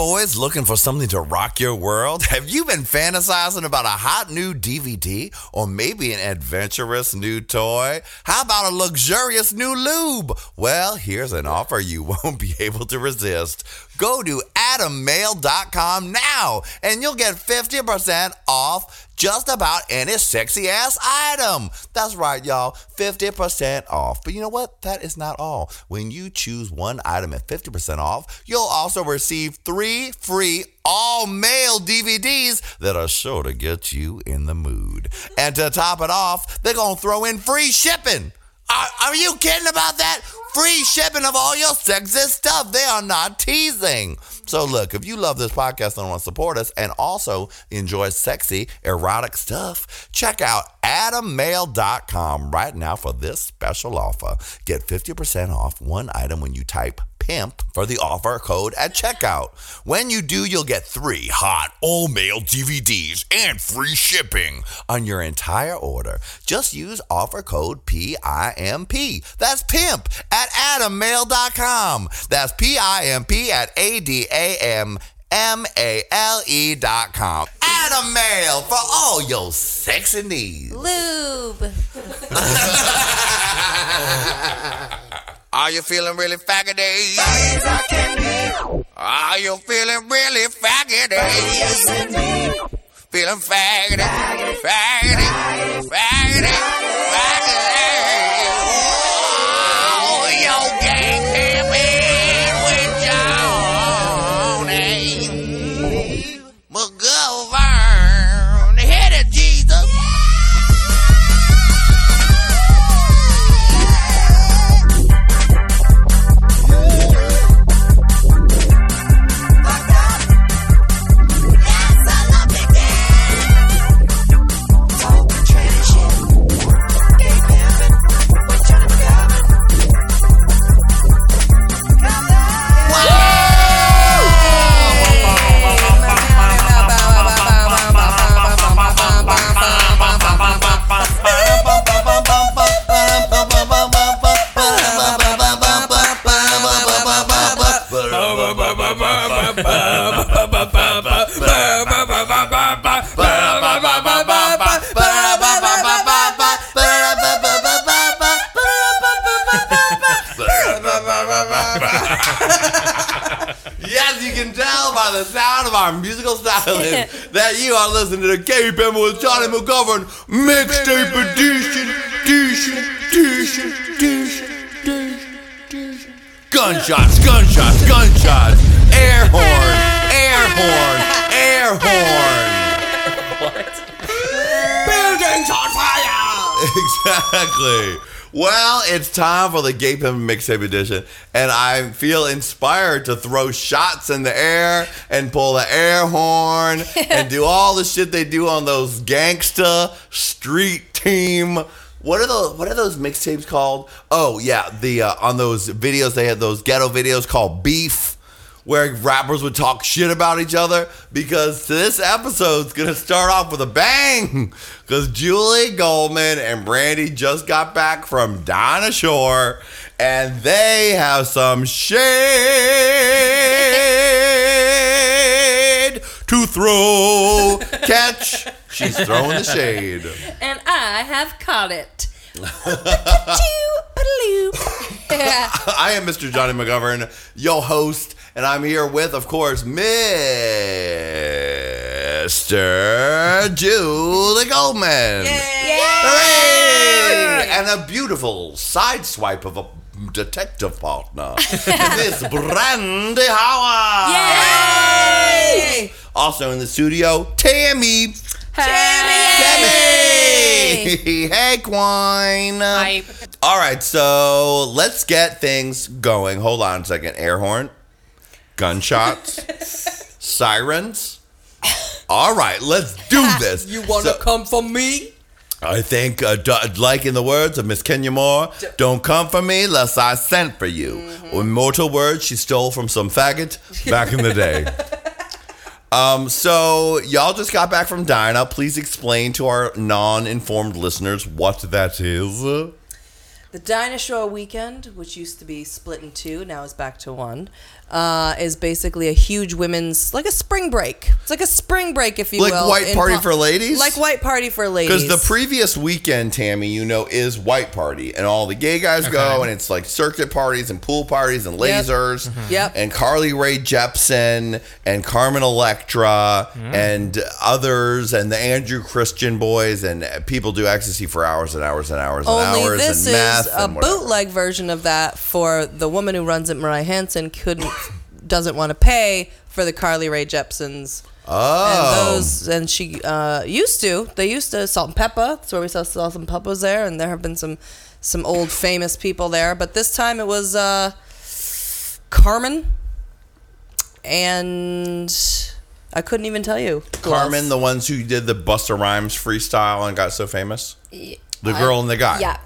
boys looking for something to rock your world? Have you been fantasizing about a hot new DVD or maybe an adventurous new toy? How about a luxurious new lube? Well, here's an offer you won't be able to resist. Go to adammale.com now and you'll get 50% off just about any sexy ass item. That's right, y'all. 50% off. But you know what? That is not all. When you choose one item at 50% off, you'll also receive three free all male DVDs that are sure to get you in the mood. And to top it off, they're going to throw in free shipping. Are, are you kidding about that? Free shipping of all your sexy stuff. They are not teasing. So, look, if you love this podcast and want to support us and also enjoy sexy, erotic stuff, check out adammale.com right now for this special offer. Get 50% off one item when you type for the offer code at checkout. When you do, you'll get three hot all male DVDs and free shipping on your entire order. Just use offer code PIMP. That's pimp at adammale.com. That's PIMP at A D A M M A L E dot com. Adam Male for all your sexy needs. Lube. Are you feeling really faggoty? Are you feeling really faggoty? Feeling faggoty, faggoty, faggoty, faggoty. Oh, Yes, you can tell by the sound of our musical styling that you are listening to Katie Pimble with Johnny McGovern mixtape edition, edition, edition, edition, edition. Gunshots, gunshots, gunshots, air horn, air horn, air horn. What? Buildings on fire! Exactly. Well, it's time for the Gay Pimp Mixtape Edition, and I feel inspired to throw shots in the air and pull the air horn and do all the shit they do on those gangsta street team. What are those? What are those mixtapes called? Oh yeah, the uh, on those videos they had those ghetto videos called Beef where rappers would talk shit about each other because this episode's gonna start off with a bang because Julie Goldman and Brandy just got back from Dinah Shore and they have some shade to throw. Catch. She's throwing the shade. And I have caught it. I am Mr. Johnny McGovern, your host, and I'm here with, of course, Mr. Julie Goldman. Hooray! And a beautiful side swipe of a detective partner, Miss Brandy Howard. Yay! Also in the studio, Tammy. Hey! Tammy! Hey, Quine. Hype. All right, so let's get things going. Hold on a second. Air horn, gunshots, sirens. All right, let's do this. You want to So- come for me? I think, uh, d- like in the words of Miss Kenya Moore, don't come for me lest I sent for you. Mm-hmm. Immortal words she stole from some faggot back in the day. um, so y'all just got back from Dinah. Please explain to our non-informed listeners what that is. The Dinah Shore Weekend, which used to be split in two, now is back to one, uh, is basically a huge women's, like a spring break. It's like a spring break, if you will. Like will. white party Pal- for ladies? Like white party for ladies. Because the previous weekend, Tammy, you know, is white party, and all the gay guys go, and it's like circuit parties and pool parties and Yep. lasers, Yep. and Carly Rae Jepsen and Carmen Electra and others, and the Andrew Christian boys, and people do ecstasy for hours and hours and hours and Only hours this and is meth a bootleg version of that for the woman who runs it, Mariah Hanson, couldn't doesn't want to pay for the Carly Rae Jepsons. Oh, And those, and she uh, used to. They used to Salt-N-Pepa. That's where we saw Salt-N-Pepa was there, and there have been some some old famous people there. But this time it was uh, Karmin, and I couldn't even tell you. Karmin, the ones who did the Busta Rhymes freestyle and got so famous, the girl and the guy. Yeah.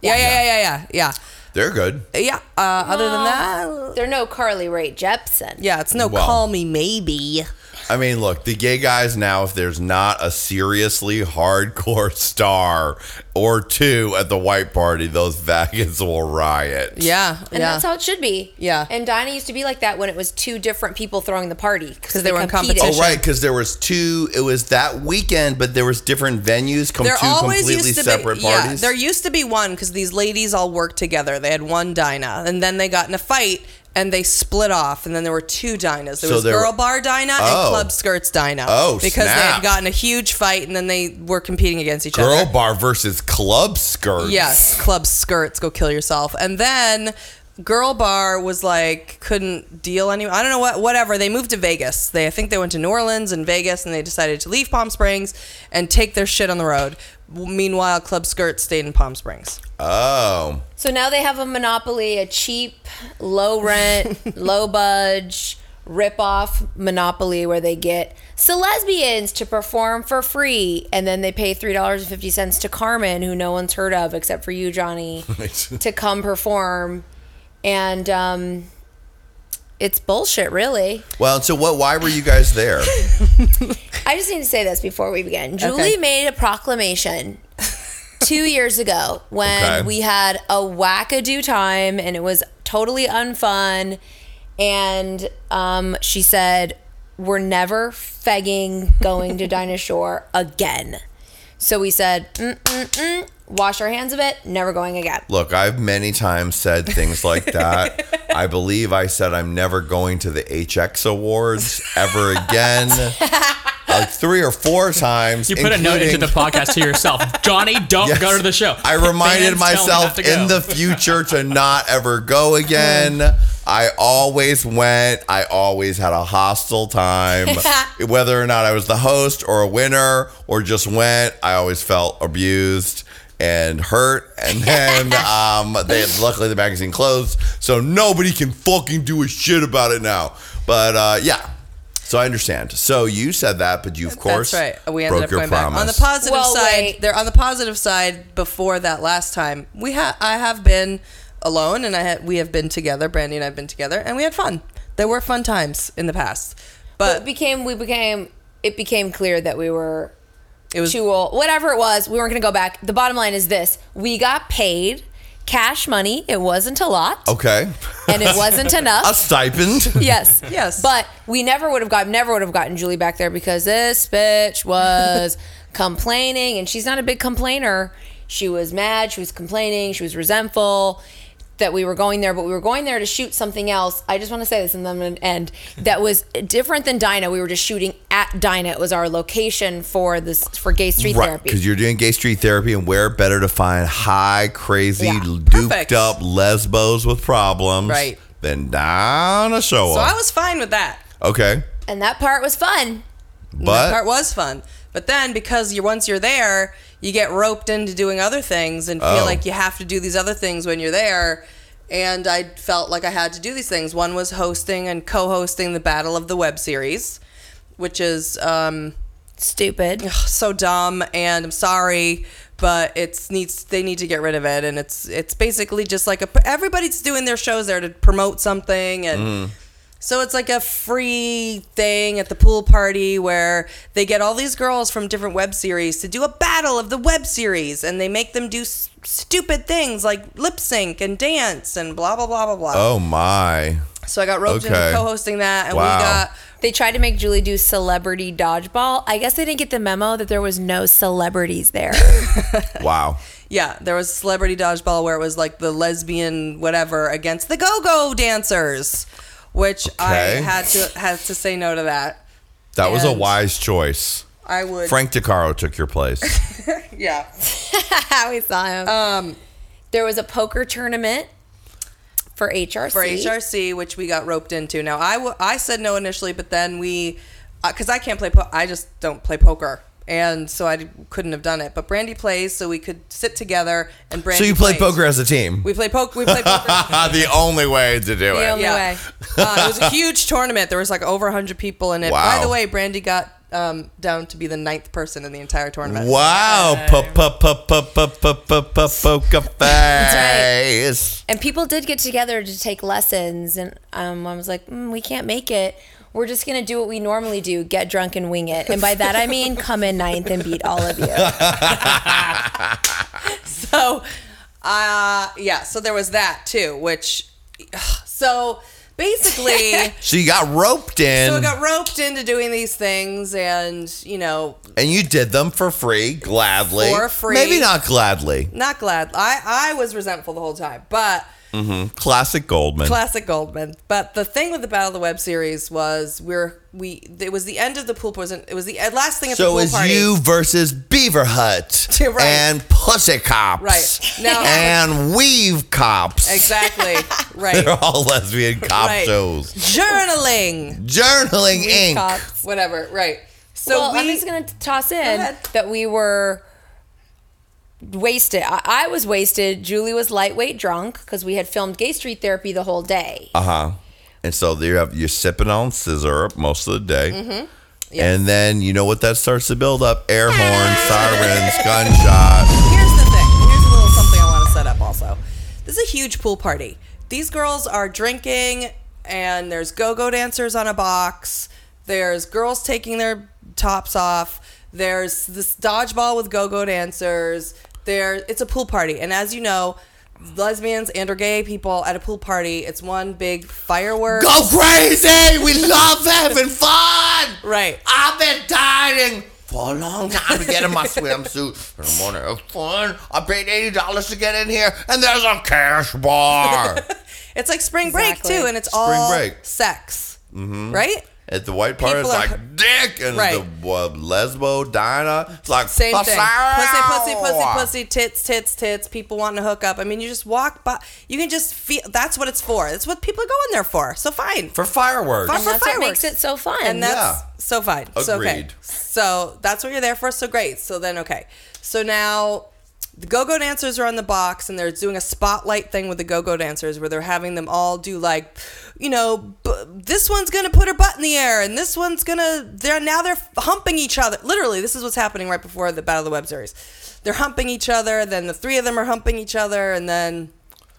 yeah, yeah, yeah, yeah, yeah, yeah. They're good. Yeah. Uh, other than that, They're no Carly Rae Jepsen. yeah, it's no Well. call me maybe. I mean, look, the gay guys now, if there's not a seriously hardcore star or two at the white party, those vaggots will riot. Yeah, And yeah. that's how it should be. Yeah. And Dinah used to be like that when it was two different people throwing the party because they were in competed. competition. Oh, right, because there was two. It was that weekend, but there was different venues, com- there two always completely used to separate be, parties. Yeah, there used to be one because these ladies all worked together. They had one Dinah, and then they got in a fight and they split off, and then there were two Dinahs. There So was there Girl were- Bar Dinah Oh. and Club Skirts Dinah. Oh, because they snap. had gotten a huge fight, and then they were competing against each other. Girl other. bar versus club skirts. Yes, Club Skirts, go kill yourself. And then Girl Bar was like couldn't deal any. I don't know what. Whatever. They moved to Vegas. They I think they went to New Orleans and Vegas, and they decided to leave Palm Springs and take their shit on the road. Meanwhile, Club Skirts stayed in Palm Springs. Oh, So now they have a monopoly, a cheap, low rent, low budge, rip off monopoly where they get celesbians to perform for free and then they pay $3.50 to Karmin, who no one's heard of except for you, Johnny, to come perform. And um, it's bullshit, really. well. So what? Why were you guys there? I just need to say this before we begin. Julie Okay. made a proclamation two years ago when Okay. we had a wackadoo time and it was totally unfun. And um, she said, We're never fegging going to Dinah Shore again. So we said, mm, mm, mm, Wash our hands of it, never going again. Look, I've many times said things like that. I believe I said I'm never going to the HX Awards ever again. like three or four times. You put a note into the podcast to yourself. Johnny, don't Yes. go to the show. I reminded Fans myself not to go. in the future to not ever go again. I always went. I always had a hostile time. Whether or not I was the host or a winner or just went, I always felt abused and hurt. And then um, they luckily the magazine closed, so nobody can fucking do a shit about it now. But uh, yeah. So I understand. So you said that, but you of course That's right. We ended broke up your going promise. back. On the positive Well, side, wait. there on the positive side, before that last time, we had I have been alone, and I had we have been together. Brandy and I've been together, and we had fun. There were fun times in the past, But it became, we became, it became clear that we were it was too old. Whatever it was, we weren't going to go back. The bottom line is this: we got paid cash money. It wasn't a lot, okay. and it wasn't enough. a stipend. yes, Yes. But we never would have got, never would have gotten Julie back there because this bitch was complaining, and she's not a big complainer. She was mad. She was complaining. She was resentful that we were going there, but we were going there to shoot something else. I just want to say this, and then I'm going to end. That was different than Dinah. We were just shooting at Dinah. It was our location for this for gay street Right, therapy. because you're doing gay street therapy, and where better to find high, crazy, Yeah. duped Perfect. up lesbos with problems Right. than Dinah Shore so I was fine with that. Okay, and that part was fun. But that but part was fun. But then because you once you're there, you get roped into doing other things and feel Oh. like you have to do these other things when you're there. And I felt like I had to do these things. One was hosting and co-hosting the Battle of the Web series, which is um, Stupid. so dumb. And I'm sorry, but it's needs they need to get rid of it. And it's it's basically just like a everybody's doing their shows there to promote something and. So it's like a free thing at the pool party where they get all these girls from different web series to do a battle of the web series and they make them do s- stupid things like lip sync and dance and blah blah blah blah blah. Oh my. So I got roped Okay. into co-hosting that and Wow. we got They tried to make Julie do celebrity dodgeball. I guess they didn't get the memo that there was no celebrities there. Wow. yeah, there was celebrity dodgeball where it was like the lesbian whatever against the go-go dancers, which I had to had to say no to that. That was a wise choice. I would Frank DeCaro took your place. yeah. we saw him. Um there was a poker tournament for HRC. for HRC, which we got roped into. Now, I, w- I said no initially, but then we, because I can't play, po- I just don't play poker. And so I couldn't have done it. But Brandy plays, so we could sit together and Brandy so you play plays. poker as a team. We play poker. We play poker. the only way to do it. The it. only yeah. way. Uh, it was a huge tournament. There was like over 100 people in it. Wow. By the way, Brandy got um, down to be the ninth person in the entire tournament. Wow. Po- po- po- po- po- po- po- po- Poker face. And people did get together to take lessons, and um, I was like, mm, we can't make it. We're just gonna do what we normally do: get drunk and wing it. And by that I mean come in ninth and beat all of you. so uh yeah so there was that too which so basically So you got roped in, so I got roped into doing these things and you know and you did them for free, gladly. For free. Maybe not gladly. not glad i i was resentful the whole time but Mm-hmm. Classic Goldman. classic goldman but the thing with the battle of the web series was we're we it was the end of the pool wasn't it was the uh, last thing at the so pool it was you versus Beaver Hut Right. and Pussy Cops. Right. Now- and Weave Cops. exactly right They're all lesbian cop right shows. journaling Journaling Inc. Cops. whatever right so well, we I'm just gonna toss in ahead. that we were wasted. I, I was wasted. Julie was lightweight drunk because we had filmed Gay Street Therapy the whole day. Uh huh. And so you have you're sipping on scissor most of the day. Mm-hmm. And then you know what that starts to build up: air horn, sirens, gunshot. Here's the thing. Here's a little something I want to set up also. This is a huge pool party. These girls are drinking, and there's go go dancers on a box. There's girls taking their tops off. There's this dodgeball with go go dancers. There, it's a pool party, and as you know, lesbians and or gay people at a pool party, it's one big fireworks. Go crazy! We love having fun. Right. I've been dying for a long time to get in my swimsuit. And I want to have fun. I paid eighty dollars to get in here, and there's a cash bar It's like spring break too, and it's Spring all break. sex. Mm-hmm. Right? At the white part. It's People are- like dick, and Right. the uh, lesbo Dinah. It's like Same thing. Pussy, pussy, pussy, pussy. pussy, tits, tits, tits. People wanting to hook up. I mean, you just walk by. You can just feel. That's what it's for. That's what people are going there for. So fine. for fireworks. Fun and for that's what fireworks. makes it so fun. and that's Yeah. so fine. So okay. Agreed. So that's what you're there for. So great. So then okay. So now the go-go dancers are on the box and they're doing a spotlight thing with the go-go dancers where they're having them all do like you know b- this one's gonna put her butt in the air and this one's gonna they're now they're humping each other. Literally this is what's happening right before the battle of the web series. They're humping each other then the three of them are humping each other and then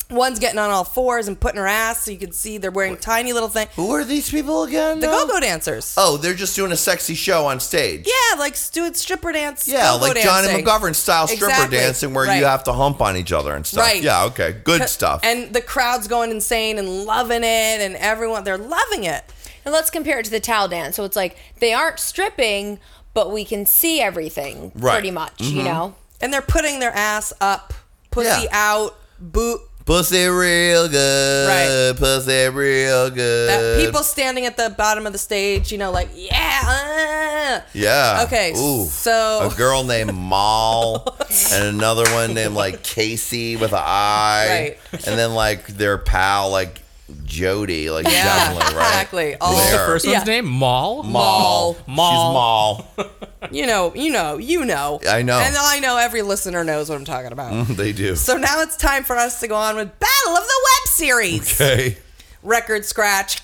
one's getting on all fours and putting her ass so you can see they're wearing tiny little thing Who are these people again? the now? go-go dancers Oh, they're just doing a sexy show on stage. yeah like doing stripper dance Yeah, go-go like Johnny dancing. McGovern style stripper Exactly. dancing where Right. you have to hump on each other and stuff. Right. Yeah, okay. Good stuff. And the crowd's going insane and loving it, and everyone they're loving it. And let's compare it to the towel dance. So it's like they aren't stripping, but we can see everything Right. pretty much, you mm-hmm. know? And they're putting their ass up, pussy Yeah. out, boot. Pussy real good. Right. Pussy real good. That people standing at the bottom of the stage, you know, like yeah. uh. Yeah. Okay, Ooh. so- a girl named Mal and another one named like Casey with an I. Right. And then like their pal like Jody, like Yeah, definitely right. exactly. All There. The first one's Yeah. name Maul. Mal. Maul. She's Mal. You know, you know, you know. I know. and I know every listener knows what I'm talking about. they do. So now it's time for us to go on with Battle of the Web Series. Okay. record scratch.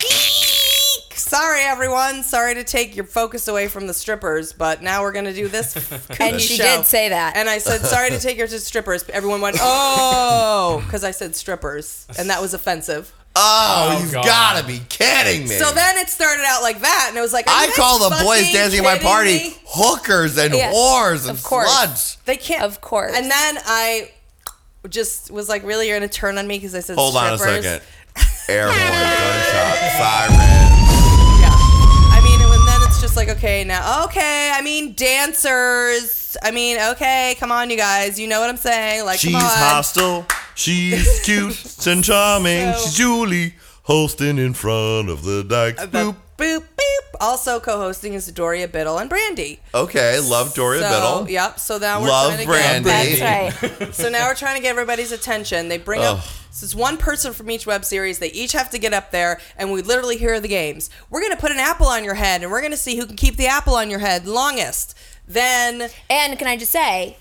Sorry, everyone. Sorry to take your focus away from the strippers, but now we're gonna do this. And she show. did say that. And I said, "Sorry to take your to strippers." Everyone went, "Oh," because I said strippers, and that was offensive. Oh, Oh, you've got to be kidding me. So then it started out like that, and it was like I call the boys dancing at my party me? hookers and Yes, whores and of course. sluts. They can't. Of course. And then I just was like, "Really, you're gonna turn on me because I said Hold on a strippers?" second. Air horn, gunshot, siren. Yeah. I mean, and then it's just like, okay, now, okay. I mean, dancers. I mean, okay, come on, you guys. You know what I'm saying? Like, She's come on. hostile. She's cute and charming. So- She's Julie hosting in front of the dikes. The Boop. boop beep. Also co-hosting is Doria Biddle and Brandy. Okay, love Doria so, Biddle. Yep. So now we're Love trying to Brandy. get That's right. So now we're trying to get everybody's attention. They bring Ugh. up this is one person from each web series. They each have to get up there, and we literally hear the games. We're gonna put an apple on your head, and we're gonna see who can keep the apple on your head longest. Then And can I just say,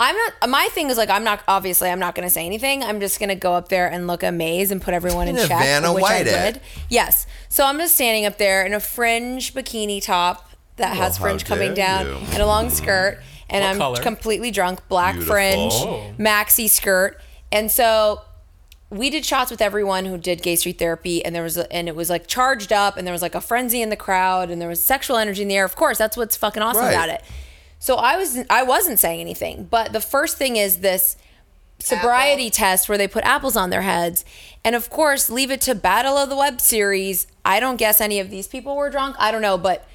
I'm not. My thing is like I'm not. Obviously, I'm not going to say anything. I'm just going to go up there and look amazed and put everyone in Gonna check, Vanna which White I it. did. Yes. So I'm just standing up there in a fringe bikini top that has fringe coming down you. and a long skirt, and What I'm color? completely drunk, black Beautiful. fringe, Oh. maxi skirt, and so we did shots with everyone who did gay street therapy and there was and it was like charged up and there was like a frenzy in the crowd and there was sexual energy in the air of course that's what's fucking awesome Right. about it so i was i wasn't saying anything but the first thing is this sobriety Apple. test where they put apples on their heads and of course leave it to battle of the web series i don't guess any of these people were drunk i don't know but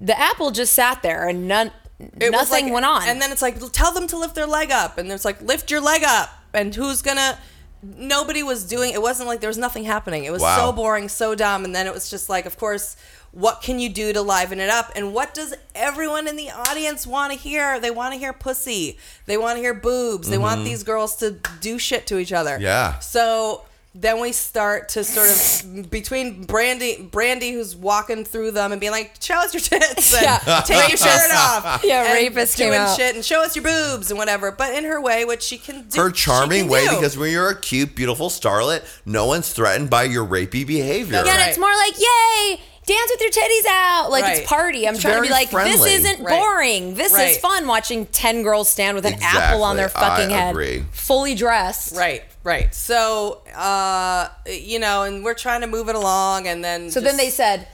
the apple just sat there and none it nothing like- went on And then it's like, tell them to lift their leg up, and it's like, lift your leg up, and who's gonna? Nobody was doing. It wasn't like there was nothing happening. It was Wow. so boring, so dumb, and then it was just like, of course. What can you do to liven it up? And what does everyone in the audience want to hear? They want to hear pussy. They want to hear boobs. They want these girls to do shit to each other. Mm-hmm. Yeah. So then we start to sort of between Brandy, Brandy, who's walking through them and being like, "Show us your tits, and Yeah. take your shirt off." Yeah, and rapist came doing out. shit and show us your boobs and whatever. But in her way, which she can do, Her charming way, do. because when you're a cute, beautiful starlet, no one's threatened by your rapey behavior. Yeah, and Right. it's more like, yay, dance with your titties out. Like Right. it's party. I'm It's trying to be like, friendly. this isn't Right. boring. This Right. is fun watching 10 girls stand with an apple on their fucking I head. agree. Fully dressed. right, right. So, uh, you know, and we're trying to move it along, and then So then they said,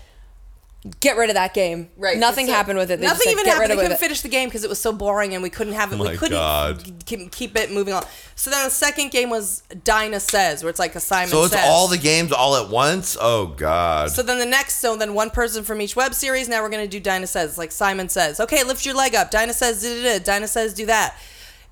get rid of that game. Right. Nothing So happened with it. They nothing said, even get happened. rid They of couldn't it. finish the game because it was so boring and we couldn't have it. My we couldn't God. keep, keep it moving on. So then the second game was Dinah Says, where it's like a Simon So it's Says. all the games all at once? Oh, God. So then the next, so then one person from each web series. Now we're gonna do Dinah says, It's like Simon says, okay, lift your leg up. Dinah says, da da da. Dinah says, do that.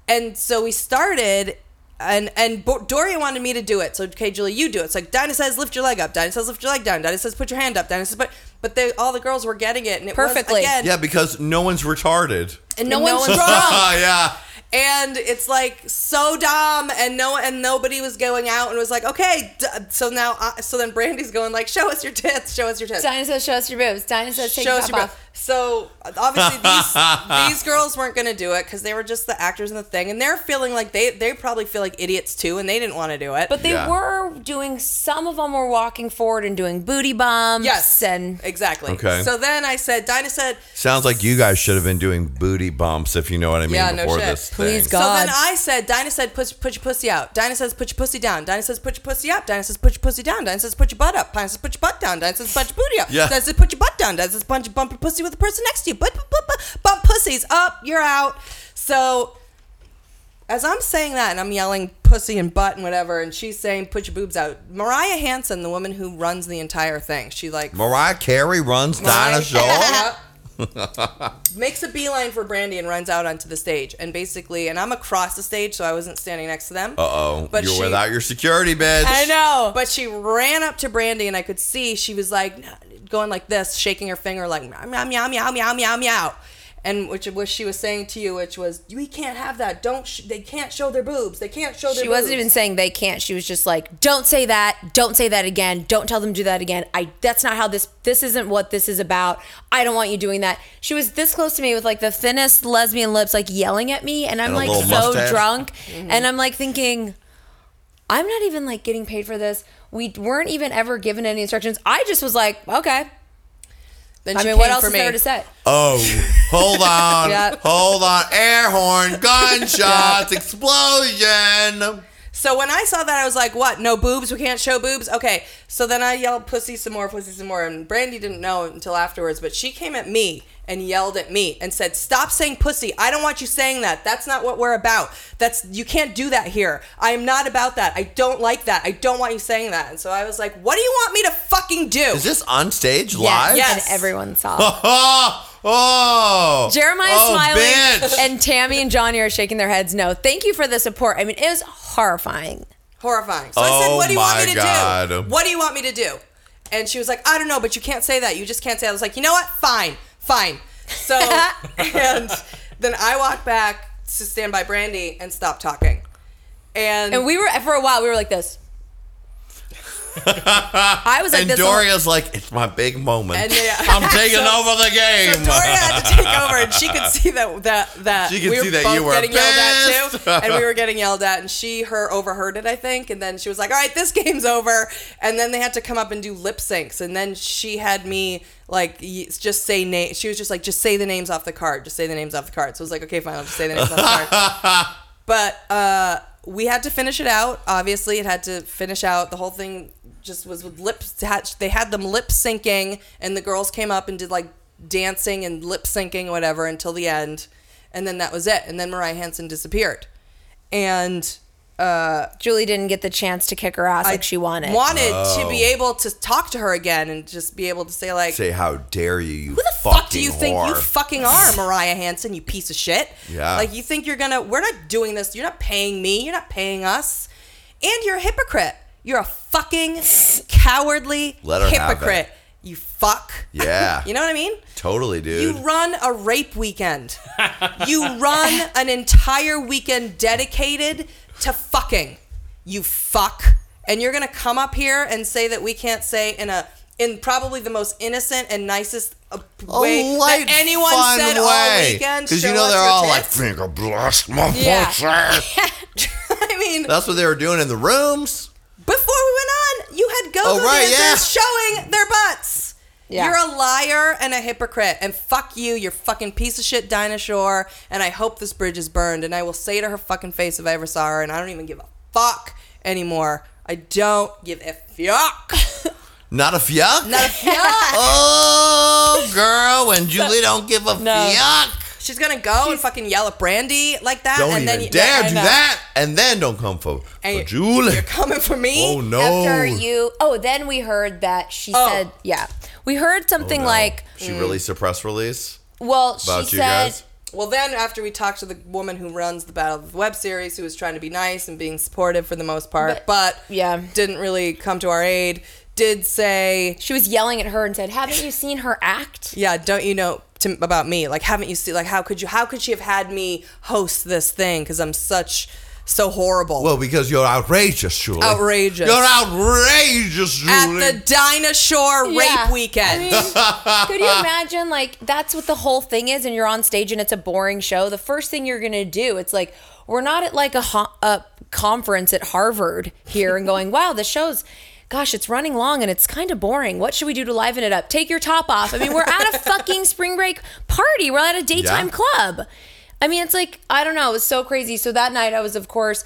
And so we started, and and Bo- Doria wanted me to do it. So okay, Julie, you do it. It's like Dinah says, lift your leg up. Dinah says, lift your leg down. Dinah says, put your hand up. Dinah says, but but they, all the girls were getting it, and it Perfectly. was again, yeah, because no one's retarded. and no And no one's one's drunk. Oh, yeah. and it's like so dumb and no and nobody was going out and was like okay d- so now uh, so then brandy's going like show us your tits show us your tits Dinah says, show us your boobs. Dinah says, take show your us your off. Butt. So obviously these these girls weren't going to do it because they were just the actors in the thing, and they're feeling like they they probably feel like idiots too, and they didn't want to do it. But they Yeah. were doing, some of them were walking forward and doing booty bumps. yes, And exactly. Okay. So then I said, Dinah said, Sounds like you guys should have been doing booty bumps, if you know what I mean, Yeah, no before shit. this Please, thing. God. So then I said, Dinah said, put, put your pussy out. Dinah says, put your pussy down. Dinah says, put your pussy up. Dinah says, put your pussy down. Dinah says, put your butt up. Dinah says, put your butt down. Dinah says, put your booty up. Yeah. Dinah says, put your butt down. Dinah says, punch, bump your pussy with the person next to you. Bump, bump, bump, bump pussies up. You're out. So as I'm saying that and I'm yelling pussy and butt and whatever, and she's saying, put your boobs out. Mariah Hanson, the woman who runs the entire thing, she like Mariah Carey runs Dinah Shore. Makes a beeline for Brandy and runs out onto the stage. And basically, and I'm across the stage, so I wasn't standing next to them. Uh oh. But You're she- without your security, bitch. I know. But she ran up to Brandy, and I could see she was like going like this, shaking her finger, like meow, meow, meow, meow, meow, meow, meow. And which was she was saying to you, which was, we can't have that. Don't. Sh- they can't show their boobs. They can't show their. She wasn't even saying they can't. She was just like, "Don't say that. Don't say that again. Don't tell them to do that again. I that's not how this this isn't what this is about. I don't want you doing that." She was this close to me with like the thinnest lesbian lips like yelling at me and I'm And a like little so mustache. drunk mm-hmm. and I'm like thinking I'm not even like getting paid for this. We weren't even ever given any instructions. I just was like, "Okay." Then I mean, what else for is me. there to say? Oh, hold on. Yeah. Hold on. Air horn, gunshots, explosion. So when I saw that, I was like, "What? No boobs? We can't show boobs?" Okay. So then I yelled, "Pussy some more, pussy some more," and Brandy didn't know until afterwards, but she came at me and yelled at me and said, "Stop saying pussy. I don't want you saying that. That's not what we're about. That's you can't do that here. I am not about that. I don't like that. I don't want you saying that." And so I was like, "What do you want me to fucking do?" Is this on stage Yes, live? Yes. and everyone saw. Oh, oh. Jeremiah oh, smiling, bitch. and Tammy and Johnny are shaking their heads. No, thank you for the support. I mean, it was horrifying. horrifying. So I said, Oh "What do you want me to God. do? What do you want me to do?" And she was like, "I don't know, but you can't say that. You just can't say." That. I was like, "You know what? Fine, fine." So and then I walked back to stand by Brandy and stop talking. And, And we were for a while. We were like this. I was like and this. the whole- Doria's like, it's my big moment. And they- I'm taking So- over the game. So Doria had to take over, and she could see that that that She could we were see that both you were getting yelled at too, and we were getting yelled at, and she her overheard it, I think, and then she was like, "All right, this game's over," and then they had to come up and do lip syncs, and then she had me like just say name. She was just like, "Just say the names off the card. Just say the names off the card." So I was like, "Okay, fine, I'll just say the names off the card." but uh, we had to finish it out. Obviously, it had to finish out. The whole thing just was with lips. Had, they had them lip syncing, and the girls came up and did like dancing and lip syncing, whatever, until the end, and then that was it. And then Mariah Hanson disappeared, and uh, Julie didn't get the chance to kick her ass like she wanted. Wanted to be able to talk to her again and just be able to say like, Say, how dare you, you who the fuck do you think you fucking are, Mariah Hanson, you piece of shit? Yeah. Like you think you're gonna we're not doing this, you're not paying me, you're not paying us. And you're a hypocrite. You're a fucking cowardly Let her have hypocrite. it. You fuck. Yeah. You know what I mean? Totally, dude. You run a rape weekend. you run an entire weekend dedicated to fucking. You fuck. And you're gonna come up here and say that we can't say in a in probably the most innocent and nicest uh, way light, that anyone said all way. weekend. Because you know they're all like, finger blast my Yeah. I mean, That's what they were doing in the rooms. Before we went on, you had go-go Oh, right, dancers showing their butts. Yeah. You're a liar and a hypocrite, and fuck you, you're fucking piece of shit, Dinah Shore. And I hope this bridge is burned. And I will say to her fucking face if I ever saw her, and I don't even give a fuck anymore. I don't give a fuck. Not a fuck? Not a fuck. oh, girl, when Julie don't give a No. fuck. She's gonna go and fucking yell at Brandy like that, Don't and even then you- dare I do that. And then don't come for, for Julie. You're coming for me. Oh, no. After you, oh, then we heard that she Oh. said, yeah, we heard something Oh, No. like, She released mm. a press release well, about she you said, guys. Well, then after we talked to the woman who runs the Battle of the Web series, who was trying to be nice and being supportive for the most part, But- but, yeah. didn't really come to our aid. Did say, she was yelling at her and said, haven't you seen her act? yeah, don't you know to, about me? Like, haven't you seen? Like, how could you? How could she have had me host this thing? Because I'm such so horrible. Well, because you're outrageous, Julie. Outrageous. You're outrageous, Julie. at the Dinah Shore Yeah. rape weekend. I mean, could you imagine like that's what the whole thing is and you're on stage and it's a boring show the first thing you're gonna do it's like we're not at like a, ho- a conference at harvard here and going wow the show's gosh it's running long and it's kind of boring what should we do to liven it up take your top off i mean we're at a fucking spring break party we're at a daytime Yeah. club i mean it's like i don't know it was so crazy so that night i was of course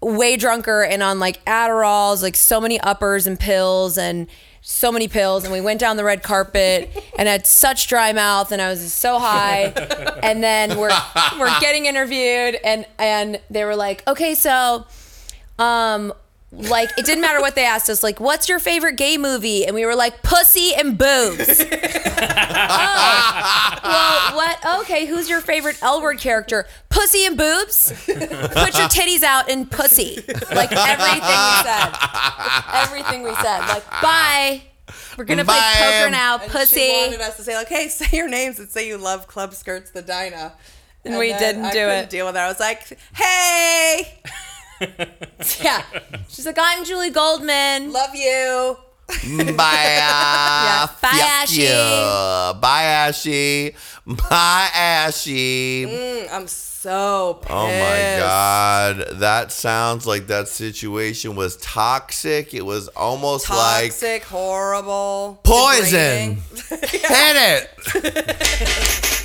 way drunker and on like Adderalls, like so many uppers and pills and so many pills. And we went down the red carpet and had such dry mouth and I was so high. And then we're we're getting interviewed and and they were like, okay, so um like it didn't matter what they asked us like what's your favorite gay movie? And we were like pussy and boobs. Oh. Well what okay who's your favorite l word character? Pussy and boobs? Put your titties out and pussy. Like everything we said. Everything we said. Like bye. We're gonna play poker um, now And pussy. She wanted us to say like, "Hey, say your names and say you love club skirts, the Dinah." And we didn't I do it. Deal with it. I was like, "Hey, yeah she's like i'm julie goldman love you." Bye. uh, Bye, fuck Ashy. Bye, Ashy. Bye, Ashy. Mm, I'm so pissed. Oh my God. That sounds like that situation was toxic. It was almost like Toxic, horrible, poison. Hit it.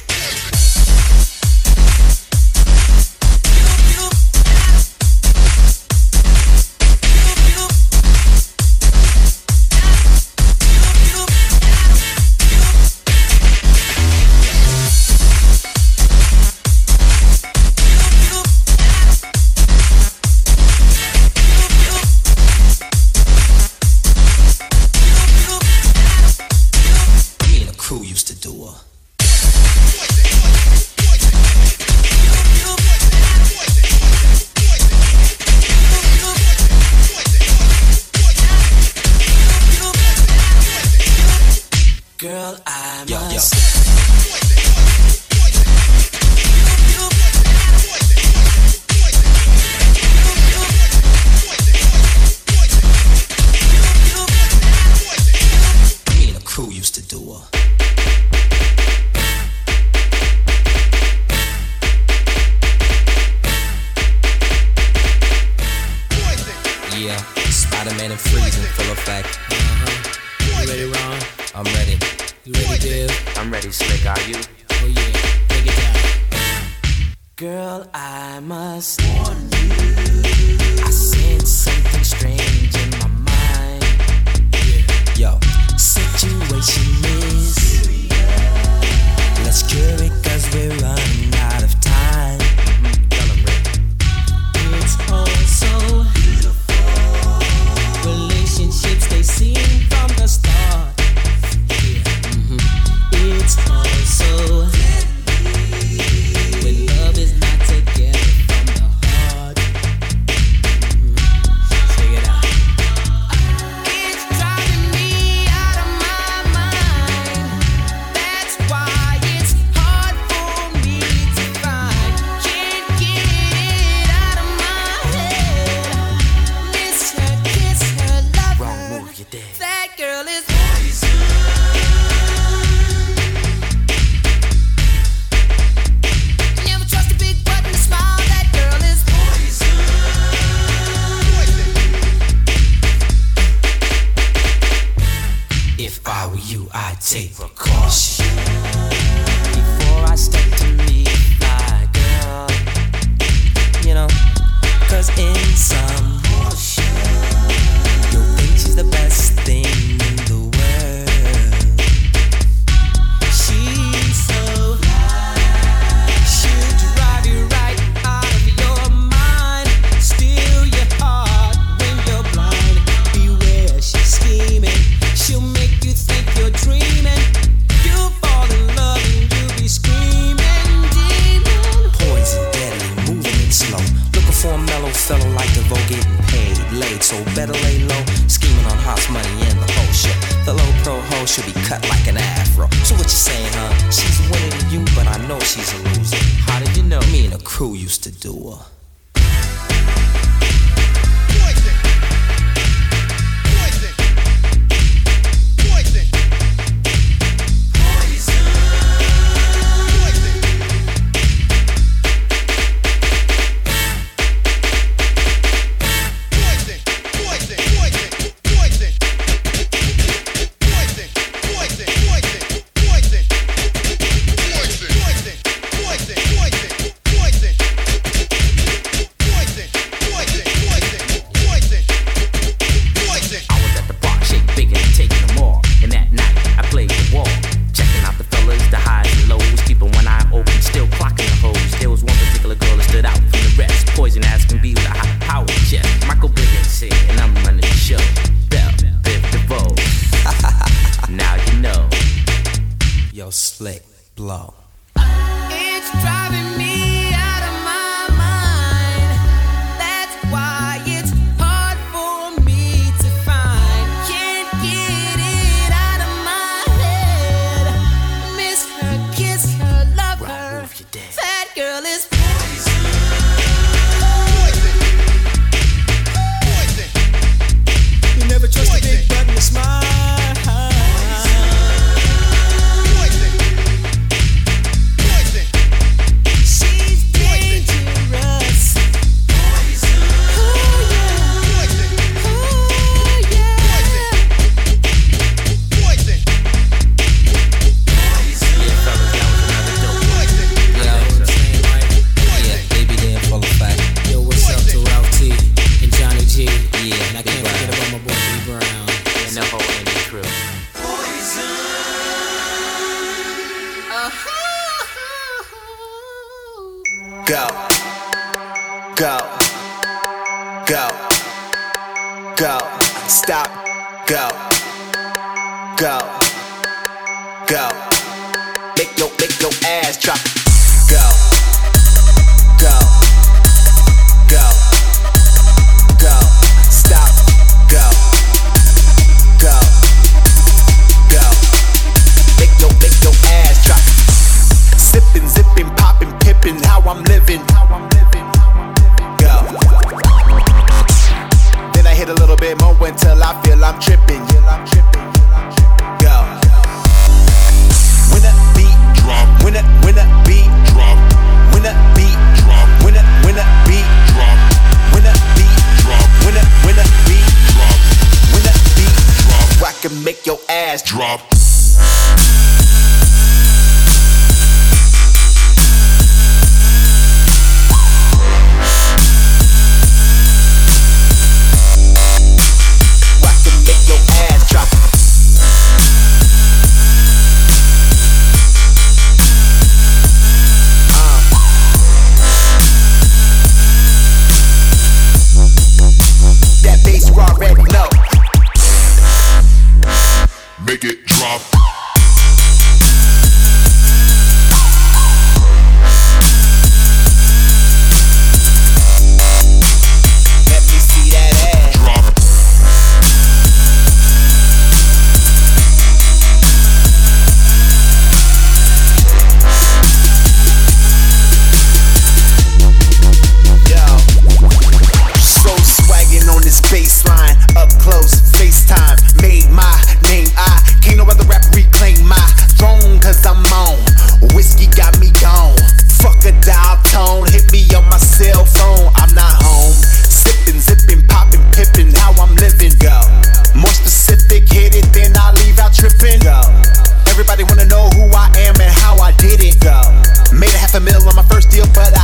Made a half a mil on my first deal, but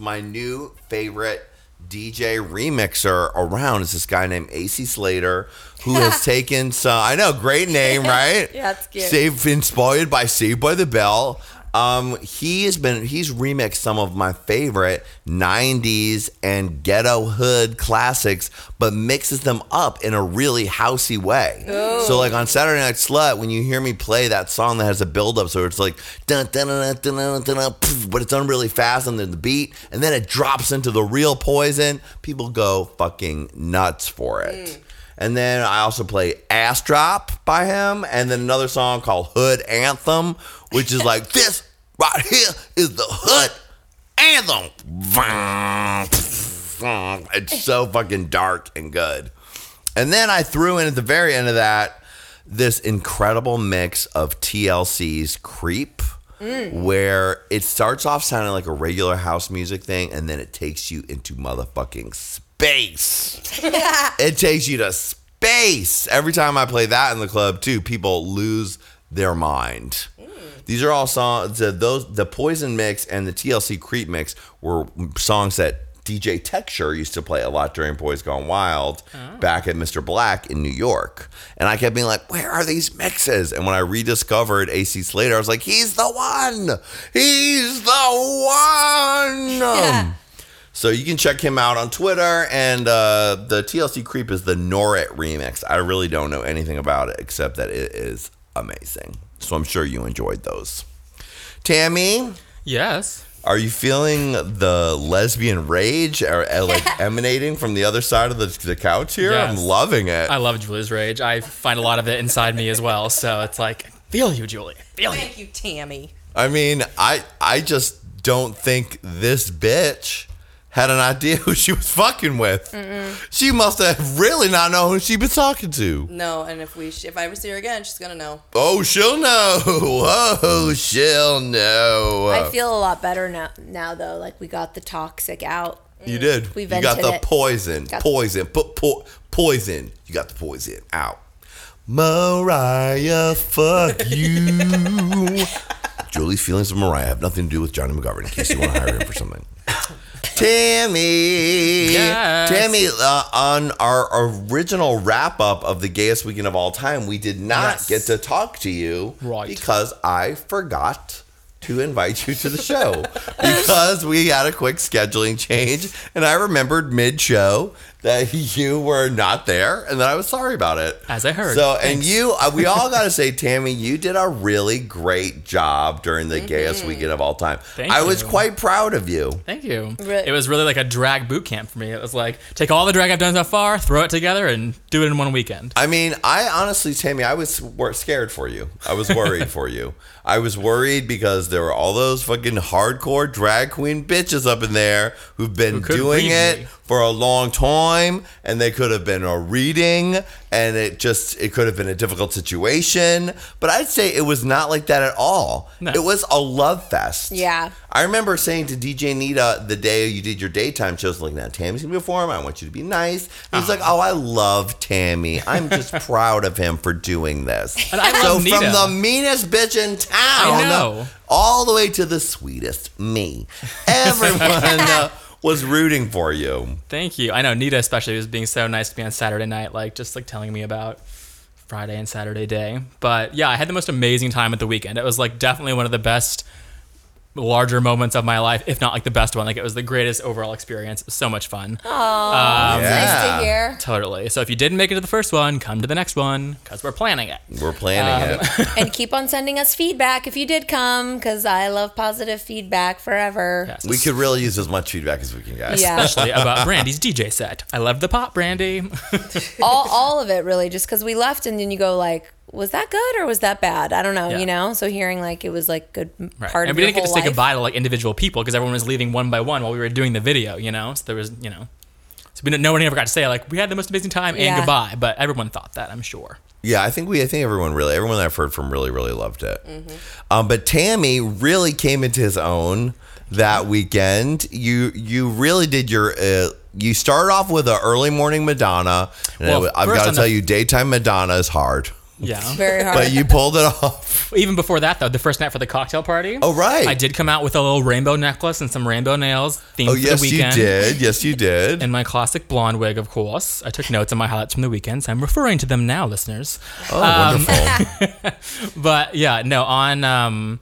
my new favorite DJ remixer around. Is this guy named AC Slater who has taken some? I know, great name, right? Yeah, that's cute. Saved, inspired by Saved by the Bell. Um, he has been he's remixed some of my favorite '90s and ghetto hood classics, but mixes them up in a really housey way. Oh. So, like on Saturday Night Slut, when you hear me play that song that has a build up, so it's like dun dun dun dun dun dun, dun poof, but it's done really fast then the beat, and then it drops into the real poison. People go fucking nuts for it. Mm. And then I also play Ass Drop by him, and then another song called Hood Anthem, which is like this right here is the Hood Anthem. It's so fucking dark and good. And then I threw in at the very end of that this incredible mix of TLC's Creep, mm. where it starts off sounding like a regular house music thing, and then it takes you into motherfucking space. it takes you to space. Every time I play that in the club, too, people lose their mind. Mm. These are all songs. The, those the Poison mix and the TLC Creep mix were songs that DJ Texture used to play a lot during Boys Gone Wild back at Mr. Black in New York. And I kept being like, where are these mixes? And when I rediscovered AC Slater, I was like, he's the one. He's the one. So you can check him out on Twitter, and uh, the TLC Creep is the Norit remix. I really don't know anything about it except that it is amazing. So I'm sure you enjoyed those. Tammy, Yes. Are you feeling the lesbian rage or, uh, like emanating from the other side of the, the couch here? I'm loving it. I love Julie's rage. I find a lot of it inside me as well. So it's like, feel you, Julie. Feel you. Thank you, Tammy. I mean, I I just don't think this bitch had an idea who she was fucking with. She must have really not known who she was talking to. No, and if we if I ever see her again, she's gonna know. Oh, she'll know. Oh, she'll know. I feel a lot better now. Now though, like we got the toxic out. you did. We you got the it. poison. Got- poison. Put po- poison. You got the poison out. Mariah, fuck you. Julie's feelings of Mariah have nothing to do with Johnny McGovern. In case you want to hire him for something. Tammy, Yes. Tammy, uh, on our original wrap up of the gayest weekend of all time, we did not Yes. get to talk to you Right. because I forgot to invite you to the show because we had a quick scheduling change, and I remembered mid show that you were not there, and that I was sorry about it. As I heard. So, and Thanks. you, uh, we all got to say, Tammy, you did a really great job during the gayest weekend of all time. Thank I was quite proud of you. Thank you. Re- It was really like a drag boot camp for me. It was like, take all the drag I've done so far, throw it together, and do it in one weekend. I mean, I honestly, Tammy, I was wor- scared for you. I was worried for you. I was worried because there were all those fucking hardcore drag queen bitches up in there who've been Who doing it me. for a long time, and they could have been a reading, and it just it could have been a difficult situation. But I'd say it was not like that at all. No. It was a love fest. Yeah. I remember saying to DJ Nita the day you did your daytime shows, like, now Tammy's gonna perform. I want you to be nice. And he's like, Uh-huh. oh, I love Tammy. I'm just proud of him for doing this. And I so love from the meanest bitch in town, I know. all the way to the sweetest, me. Everyone uh, was rooting for you. Thank you. I know Nita especially was being so nice to me on Saturday night, like just like telling me about Friday and Saturday day. But yeah, I had the most amazing time at the weekend. It was like definitely one of the best larger moments of my life, if not like the best one. Like it was the greatest overall experience. It was so much fun. Nice Yeah. to hear. Totally. So if you didn't make it to the first one, come to the next one because we're planning it. We're planning Um, it. and keep on sending us feedback if you did come, because I love positive feedback forever. Yes. We could really use as much feedback as we can get. Yeah. Especially about Brandy's DJ set. I love the pop, Brandy. all, all of it really just because we left and then you go like was that good or was that bad i don't know Yeah. you know so hearing like it was like good Right. part and of we your didn't get to whole say goodbye to like individual people because everyone was leaving one by one while we were doing the video, you know? So there was, you know. So we didn't, no one ever got to say like we had the most amazing time and goodbye, but everyone thought that, I'm sure. Yeah, I think we. I think everyone really, everyone that I've heard from really, really loved it. Mm-hmm. Um, but Tammy really came into his own that weekend. You you really did your uh, you started off with an early morning Madonna, and Well, it- I've got to on the- tell you, daytime Madonna is hard. Yeah. Very hard. But you pulled it off. Even before that, though, the first night for the cocktail party. Oh, right. I did come out with a little rainbow necklace and some rainbow nails themed Oh, for yes, the you did. Yes, you did. And my classic blonde wig, of course. I took notes on my highlights from the weekend, so I'm referring to them now, listeners. Oh, Um, wonderful. But yeah, no, on um,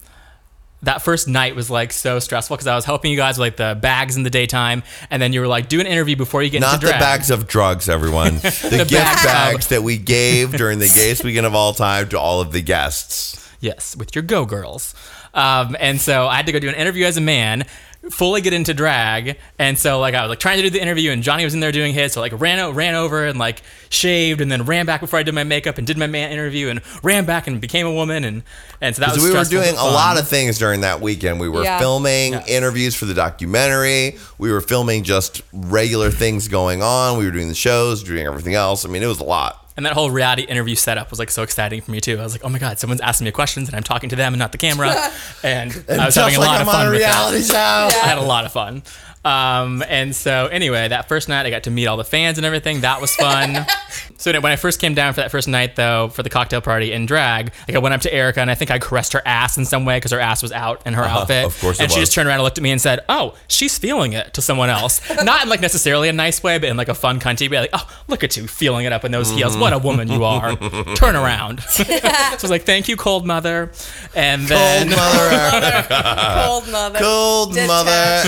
that first night was like so stressful because I was helping you guys with like the bags in the daytime, and then you were like, do an interview before you get Not into the bags of drugs, everyone. The, gift bags bags that we gave during the gayest weekend of all time to all of the guests. Yes, with your Go Girls. Um, and so I had to go do an interview as a man, fully get into drag. And so like I was like trying to do the interview, and Johnny was in there doing his. So like ran o- ran over and like shaved, and then ran back before I did my makeup and did my man interview, and ran back and became a woman. And and so that was Because we were doing a um, lot of things during that weekend. We were Yeah. filming Yes. interviews for the documentary. We were filming just regular things going on. We were doing the shows, doing everything else. I mean, it was a lot. And that whole reality interview setup was like so exciting for me too. I was like, oh my god, someone's asking me questions and I'm talking to them and not the camera. And, I was having a like lot I'm of fun on a with reality that. show. I had a lot of fun. Um, and so anyway, that first night I got to meet all the fans and everything. That was fun. so when I first came down for that first night though, for the cocktail party in drag, like I went up to Erica and I think I caressed her ass in some way because her ass was out in her outfit. Uh-huh. of course it And she was. just turned around and looked at me and said, "Oh, she's feeling it." To someone else, not in like necessarily a nice way, but in like a fun cunty way. Like, "Oh, look at you feeling it up in those heels. What a woman you are. Turn around." so I was like, "Thank you, cold mother." And Cold then mother Erica. Cold mother. Cold mother Detached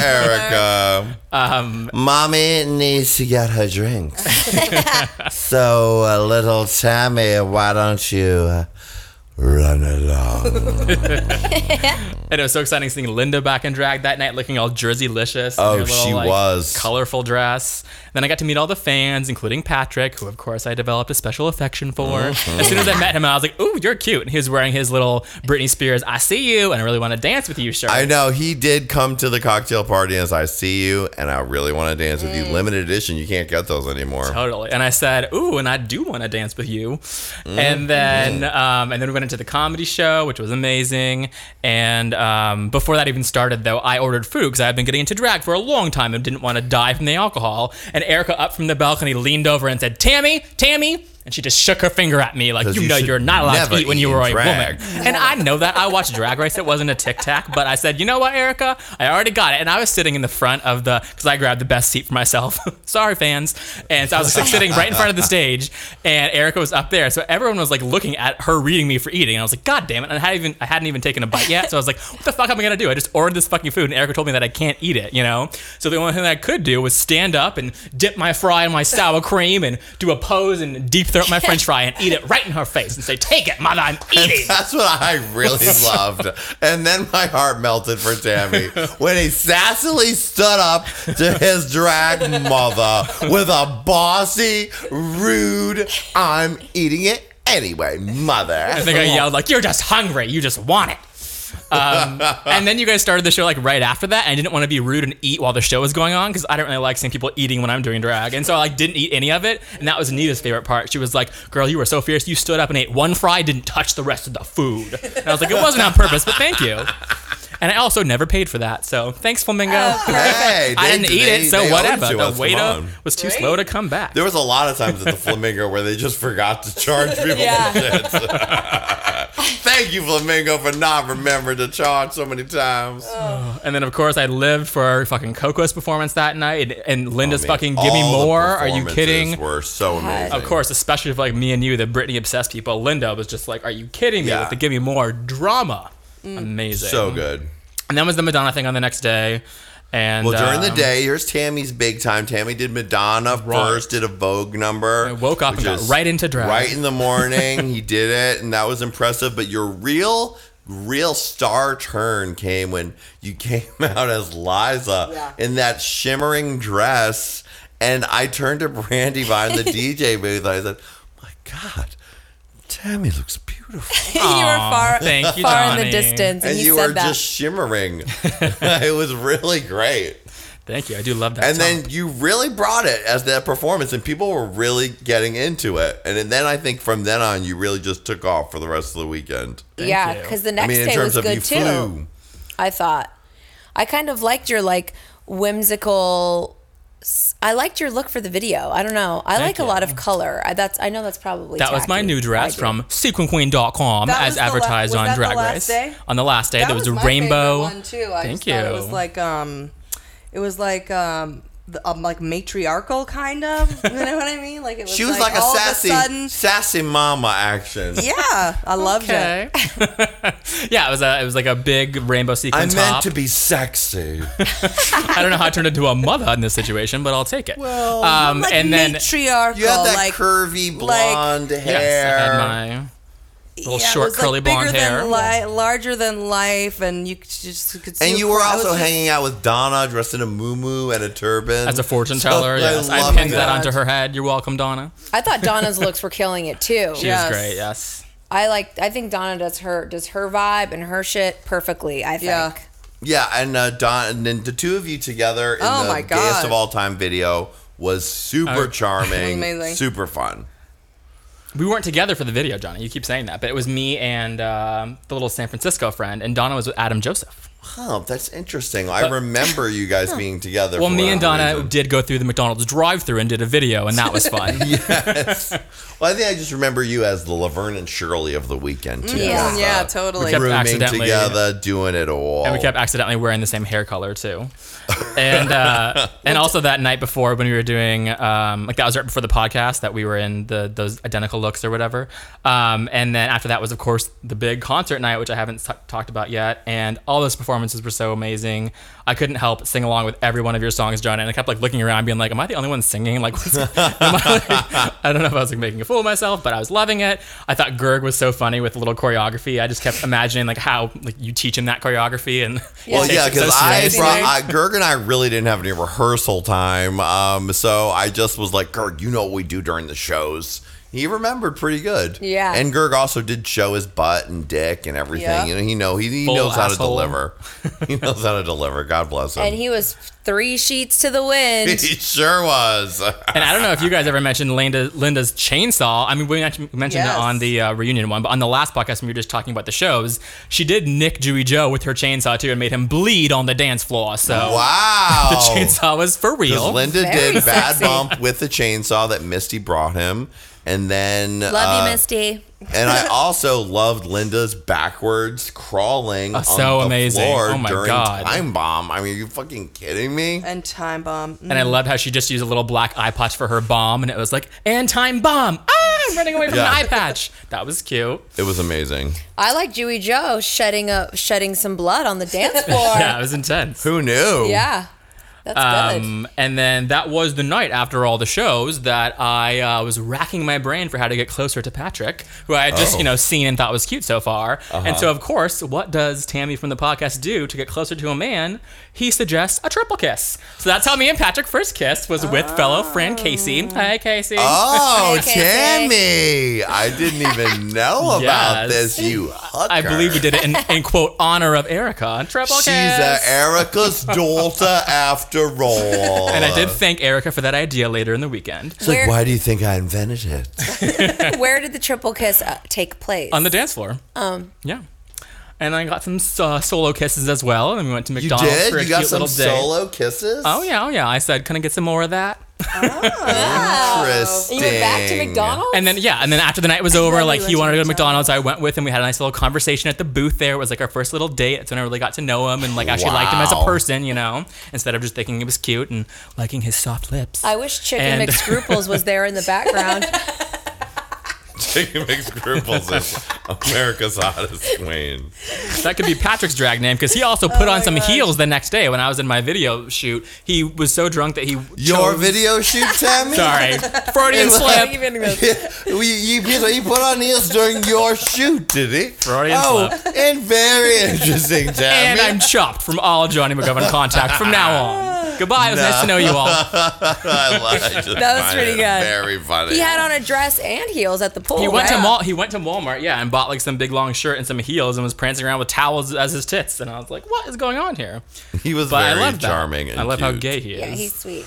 Erica. um, Mommy needs to get her drinks. so, uh, little Tammy, why don't you uh, run along? and it was so exciting seeing Linda back in drag that night, looking all Jersey-licious. in Oh, her she was. colorful dress. Then I got to meet all the fans, including Patrick, who of course I developed a special affection for. Mm-hmm. As soon as I met him, I was like, "Ooh, you're cute!" And he was wearing his little Britney Spears "I see you" and I really want to dance with you shirt. I know he did come to the cocktail party as I see you, and I really want to dance with you. Limited edition, you can't get those anymore. Totally. And I said, "Ooh, and I do want to dance with you." Mm-hmm. And then, um, and then we went into the comedy show, which was amazing. And um, before that even started, though, I ordered food because I had been getting into drag for a long time and didn't want to die from the alcohol. And Erica, up from the balcony, leaned over and said, "Tammy, Tammy." And she just shook her finger at me like, you, you know, you're not allowed to eat when you were a drag. woman. And I know that. I watched Drag Race. It wasn't a tic tac, but I said, you know what, Erica? I already got it. And I was sitting in the front of the, because I grabbed the best seat for myself. Sorry, fans. And so I was like sitting right in front of the stage, and Erica was up there. So everyone was like looking at her reading me for eating. And I was like, God damn it. And I hadn't even, I hadn't even taken a bite yet. So I was like, what the fuck am I going to do? I just ordered this fucking food, and Erica told me that I can't eat it, you know? So the only thing I could do was stand up and dip my fry in my sour cream and do a pose and deep throat my french fry and eat it right in her face and say, Take it, mother, I'm eating. That's what I really loved. And then my heart melted for Tammy when he sassily stood up to his drag mother with a bossy, rude, I'm eating it anyway, mother. I think I yelled like, "You're just hungry. You just want it." Um, and then you guys started the show like right after that, and I didn't want to be rude and eat while the show was going on because I don't really like seeing people eating when I'm doing drag, and so I like didn't eat any of it, and that was Anita's favorite part. She was like, "Girl, you were so fierce. You stood up and ate one fry, didn't touch the rest of the food." And I was like, "It wasn't on purpose, but thank you." And I also never paid for that, so thanks, Flamingo. Hey, I didn't eat they- it, so they owed whatever. to The us, waiter was too slow to come back. There was a lot of times at the Flamingo where they just forgot to charge people Yeah. for shit. Thank you, Flamingo, for not remembering to charge so many times. And then, of course, I lived for fucking Coco's performance that night, and, and Linda's I mean, fucking "Give Me all the More." Are you performances kidding? Were so amazing. Of course, especially for like me and you, the Britney obsessed people. Linda was just like, "Are you kidding me?" Yeah. With the "Give Me More" drama, mm. amazing. so good. And then was the Madonna thing on the next day, and Well, during the um, day, here's Tammy's big time. Tammy did Madonna first, did a Vogue number. I woke up and got right into drag. Right in the morning, he did it, and that was impressive. But your real, real star turn came when you came out as Liza Yeah. in that shimmering dress, and I turned to Brandy behind the DJ booth. And I said, "My God, Tammy looks beautiful." you were far, thank you, Far in the distance, and, And he you said were that. just shimmering. it was really great. Thank you. I do love that. and song. then you really brought it as that performance and people were really getting into it and then i think from then on you really just took off for the rest of the weekend yeah, because the i next mean in day terms was of good you too. flew I thought. I kind of liked your like whimsical I liked your look for the video. I don't know. I like a lot of color. I, that's I know that's probably That was my new dress from sequinqueen.com That as was the la- advertised was on that the Drag last Race. day? On the last day, That there was, was a my rainbow. favorite one too. I Thank just you. it was like um, it was like um, the, um, like matriarchal kind of. You know what I mean? Like it was. She was like, a sassy, a sudden, sassy mama action. yeah, I loved it. Yeah, it was a it was like a big rainbow I sequin meant top. to be sexy. I don't know how I turned into a mother in this situation, but I'll take it. Well, um, Like and then matriarchal. You had that like, curvy blonde hair. yes, I had my little yeah, it short was, like, curly blonde bigger hair. Than li- larger than life, and you could just could see. and you were across- I was also just- hanging out with Donna dressed in a muumuu and a turban. As a fortune teller, I yes. I loved pinned that that. onto her head. You're welcome, Donna. I thought Donna's looks were killing it too. She Yes. was great, yes. I like. I think Donna does her does her vibe and her shit perfectly. I think. Yeah. Yeah, and uh, Don, and then the two of you together in Oh the my gayest of all time video was super Oh. charming, Amazing. super fun. We weren't together for the video, Johnny. You keep saying that, but it was me and um, the little San Francisco friend, and Donna was with Adam Joseph. Oh, that's interesting. I remember you guys being together. Well, for me and Donna reason. did go through the McDonald's drive-through and did a video, and that was fun. yes. Well, I think I just remember you as the Laverne and Shirley of the weekend. Too. Yeah. With, Yeah, uh, totally. kept Rooming accidentally- together, doing it all. And we kept accidentally wearing the same hair color too. And uh, and also that night before when we were doing um, like that was right before the podcast that we were in the those identical looks or whatever. Um, and then after that was of course the big concert night which I haven't t- talked about yet. And all those performances were so amazing. I couldn't help sing along with every one of your songs, John. And I kept like looking around, being like, "Am I the only one singing? Like, what's, am I, like I don't know if I was like making a fool of myself, but I was loving it. I thought Gerg was so funny with the little choreography. I just kept imagining like how like you teach him that choreography and Well, yeah, takes it so because I, brought, I, Gerg and I really didn't have any rehearsal time, um, so I just was like, Gerg, you know what we do during the shows. He remembered pretty good. Yeah. And Gerg also did show his butt and dick and everything. Yeah. You know, he know he, he Full knows how to deliver. he knows how to deliver. God bless him. And he was three sheets to the wind. He sure was. And I don't know if you guys ever mentioned Linda, Linda's chainsaw. I mean, we mentioned mentioned Yes. it on the uh, reunion one, but on the last podcast when we were just talking about the shows, she did nick Dewey Joe with her chainsaw too and made him bleed on the dance floor. So wow. the chainsaw was for real. Linda Very did Bad. Bump with the chainsaw that Misty brought him. And then. Love uh, you, Misty. And I also loved Linda's backwards crawling Oh, on so the amazing. floor Oh my during God. Time Bomb. I mean, are you fucking kidding me? and time bomb. and I loved how she just used a little black eye patch for her bomb, and it was like, and time bomb. Ah, I'm running away from Yeah. an eye patch. That was cute. It was amazing. I like Dewey Joe shedding a shedding some blood on the dance floor. Yeah, it was intense. Who knew? Yeah. That's good. Um, and then that was the night after all the shows that I uh, was racking my brain for how to get closer to Patrick, who I had just Oh. you know seen and thought was cute so far. Uh-huh. And so of course, what does Tammy from the podcast do to get closer to a man? He suggests a triple kiss. So that's how me and Patrick first kissed was with fellow friend Casey. Hi Casey. Oh, Hey, Casey. Tammy! I didn't even know about this. You hooker. I believe we did it in, in quote honor of Erica. Triple She's kiss. uh, Erica's daughter after all. and I did thank Erica for that idea later in the weekend It's like, why do you think I invented it? Where did the triple kiss uh, take place? on the dance floor. Um, Yeah. And I got some uh, solo kisses as well. And we went to You McDonald's did? for a You got cute some little date. solo kisses? Oh yeah, oh yeah. I said, can I get some more of that? Oh. Interesting. you went back to McDonald's. And then yeah, and then after the night was over, like he wanted to to go to McDonald's. I went with him. We had a nice little conversation at the booth there. It was like our first little date. That's when I really got to know him and like actually liked him as a Wow. person, you know, instead of just thinking he was cute and liking his soft lips. I wish Chicken And- McScruples was there in the background. Chicken McScruples is America's hottest queen. That could be Patrick's drag name because he also oh put on some heels the next day when I was in my video shoot. He was so drunk that he Your chose- video shoot, Tammy? Sorry, Freudian slip. you, you, you put on heels during your shoot, did he? Freudian oh, slip. and very interesting, Tammy. And I'm chopped from all Johnny McGovern contact from now on. Goodbye. It was nice to know you all. I love, I just That was find pretty it good. Very funny. he had on a dress and heels at the pool. He oh, went to right? mall. He went to Walmart, yeah, and bought like some big long shirt and some heels and was prancing around with towels as his tits. And I was like, "What is going on here?" he was But I very love that. charming. And I love how gay he is. Yeah, he's sweet.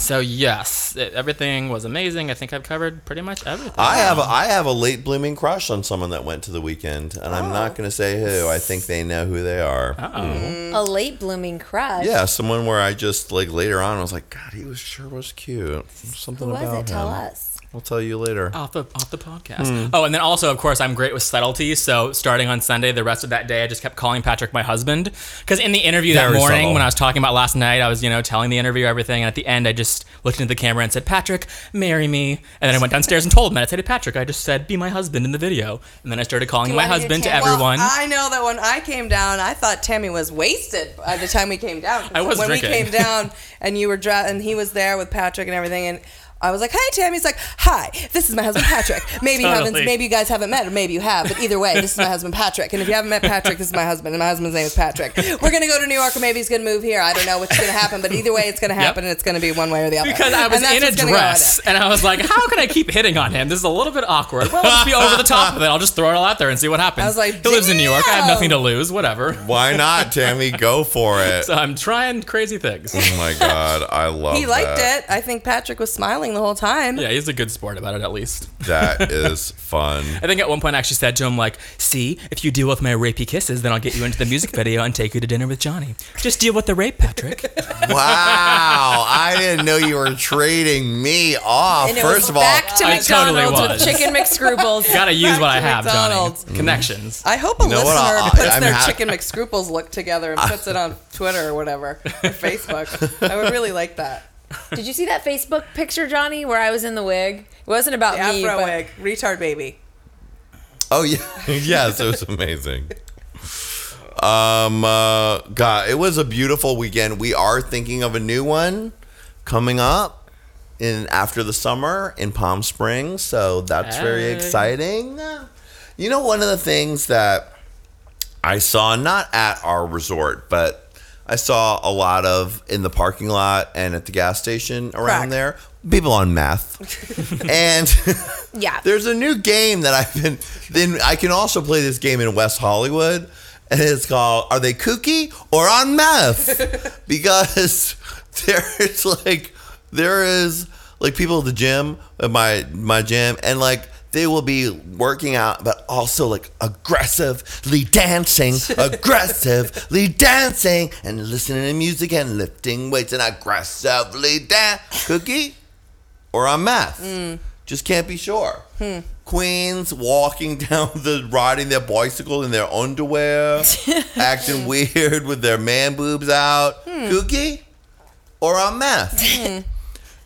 So yes, it, everything was amazing. I think I've covered pretty much everything. I have a, I have a late blooming crush on someone that went to the weekend, and I'm not oh. going to say who. I think they know who they are. Oh. A late blooming crush. Yeah, someone where I just like later on I was like, God, he was sure was cute. Something Who was about it? Tell us. I'll tell you later. off the off the podcast. Hmm. Oh, and then also, of course, I'm great with subtlety. So starting on Sunday, the rest of that day, I just kept calling Patrick my husband because in the interview that Very morning, subtle. when I was talking about last night, I was you know telling the interviewer everything, and at the end, I just looked into the camera and said, "Patrick, marry me." And then I went downstairs and told him that I said, "Patrick, I just said be my husband in the video." And then I started calling Do you my want to husband to tell- Well, everyone. I know that when I came down, I thought Tammy was wasted by the time we came down. I was when drinking. we came down and you were dra- and he was there with Patrick and everything and. I was like, "Hey, Tammy." He's like, "Hi, this is my husband Patrick. Maybe you haven't, Totally. maybe you guys haven't met, or maybe you have, but either way, this is my husband Patrick. And if you haven't met Patrick, this is my husband, and my husband's name is Patrick. We're gonna go to New York, or maybe he's gonna move here. I don't know what's gonna happen, but either way, it's gonna happen, and it's gonna be one way or the other. because I was And that's in a what's gonna go on dress and I was like, how can I keep hitting on him? This is a little bit awkward. Well, let's be over the top of it. I'll just throw it all out there and see what happens. I was like, he lives in New York. I have nothing to lose. Whatever. Why not, Tammy? Go for it. So I'm trying crazy things. Oh my God, I love. It. He liked that. it. I think Patrick was smiling the whole time. Yeah, he's a good sport about it at least. That is fun. I think at one point I actually said to him like, "See, if you deal with my rapey kisses, then I'll get you into the music video and take you to dinner with Johnny. Just deal with the rape, Patrick." Wow, I didn't know you were trading me off. And it First was of all, back to I totally McDonald's with chicken McScruples. Gotta use what I have, McDonald's. Johnny. Connections. I hope a You know listener what? I- puts I'm their ha- chicken McScruples look together and puts it on Twitter or whatever, or Facebook. I would really like that. Did you see that Facebook picture, Johnny, where I was in the wig? It wasn't about The me, Afro but wig, retard baby. Oh yeah, yes, it was amazing. Um, uh, God, it was a beautiful weekend. We are thinking of a new one coming up in after the summer in Palm Springs, so that's very exciting. You know, one of the things that I saw not at our resort, but I saw a lot of in the parking lot and at the gas station around Crack. there. People on meth, and Yeah. there's a new game that I've been. Then I can also play this game in West Hollywood, and it's called "Are They Kooky or on Meth?" because there's like there is like people at the gym at my my gym, and like they will be working out, but also like aggressively dancing, aggressively dancing, and listening to music and lifting weights and aggressively dance. Cookie or on meth. Hmm. Just can't be sure. Hmm. Queens walking down the riding their bicycle in their underwear, acting weird with their man boobs out. Hmm. Kooky or on meth.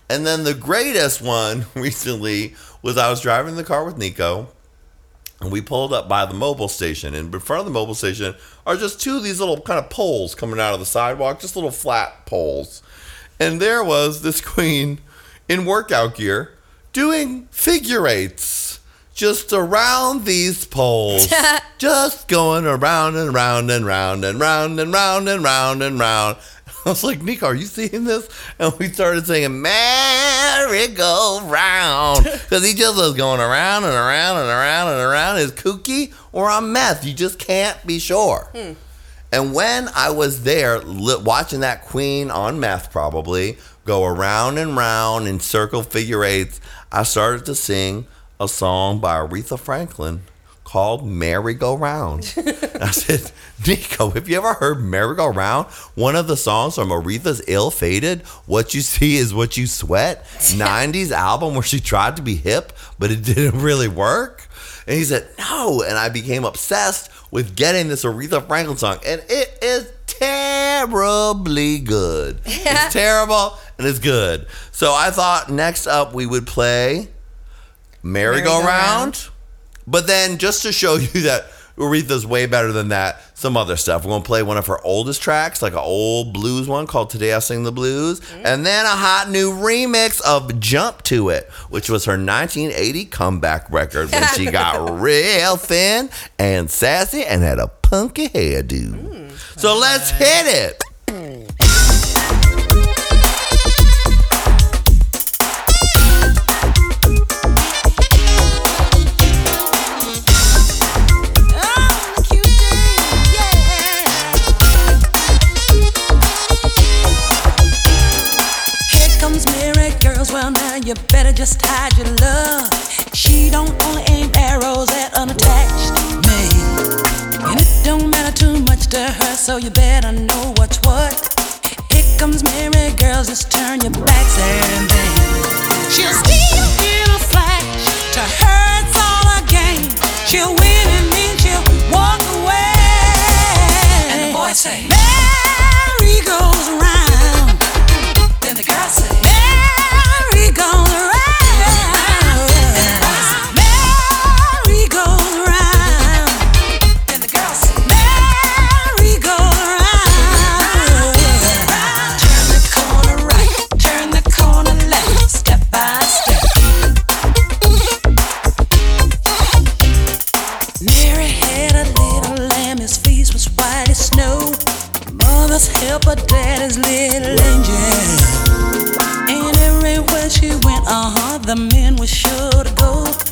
And then the greatest one recently was I was driving the car with Nico and we pulled up by the Mobil station. And in front of the Mobil station are just two of these little kind of poles coming out of the sidewalk, just little flat poles. And there was this queen in workout gear doing figure eights just around these poles. just going around and round and round and round and round and round and round. I was like, Nico, are you seeing this? And we started singing Merry Go Round. Because he just was going around and around and around and around. Is kooky or on meth? You just can't be sure. Hmm. And when I was there li- watching that queen on meth probably go around and round in circle figure eights, I started to sing a song by Aretha Franklin called Merry Go Round. I said, Nico, have you ever heard Merry Go Round? One of the songs from Aretha's Ill Fated, What You See Is What You Sweat, 90s album where she tried to be hip, but it didn't really work. And he said, no. And I became obsessed with getting this Aretha Franklin song. And it is terribly good. It's terrible and it's good. So I thought next up we would play Merry-Go-Round. Merry-Go-Round. But then just to show you that Aretha's way better than that, some other stuff. We're going to play one of her oldest tracks, like an old blues one called Today I Sing the Blues. Mm-hmm. And then a hot new remix of Jump to It, which was her 1980 comeback record when she got real thin and sassy and had a punky hairdo. Mm, so let's hit it. just hide your love. She don't only aim arrows at unattached men, and it don't matter too much to her. So you better know what's what. Here comes Mary, girls, just turn your backs and then she'll steal in a flash. To her, it's all a game. She'll win and then she'll walk away. And the boy say, Mary goes. was help but daddy's little angel. And everywhere she went, uh huh, the men were sure to go.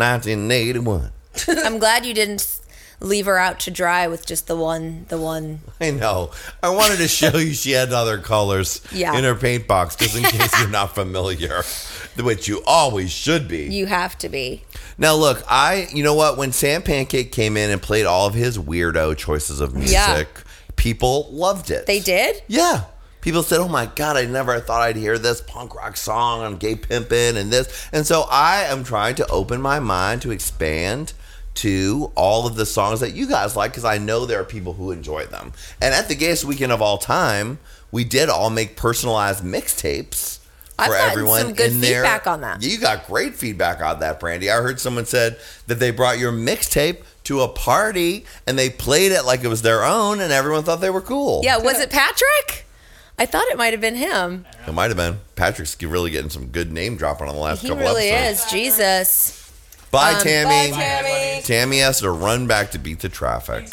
1981. I'm glad you didn't leave her out to dry with just the one, the one. I know. I wanted to show you she had other colors Yeah. in her paint box, just in case you're not familiar, which you always should be. You have to be. Now, look, I, you know what? When Sam Pancake came in and played all of his weirdo choices of music, Yeah. people loved it. They did. Yeah. People said, "Oh my god, I never thought I'd hear this punk rock song on gay pimpin' and this." And so I am trying to open my mind to expand to all of the songs that you guys like because I know there are people who enjoy them. And at the gayest weekend of all time, we did all make personalized mixtapes I've for gotten everyone some good in there. feedback on that. You got great feedback on that, Brandy. I heard someone said that they brought your mixtape to a party and they played it like it was their own, and everyone thought they were cool. Yeah, was it Patrick? I thought it might have been him. It might have been. Patrick's really getting some good name dropping on the last He couple really episodes. is. Jesus. Bye, Um, Tammy. bye, Tammy. Tammy has to run back to beat the traffic.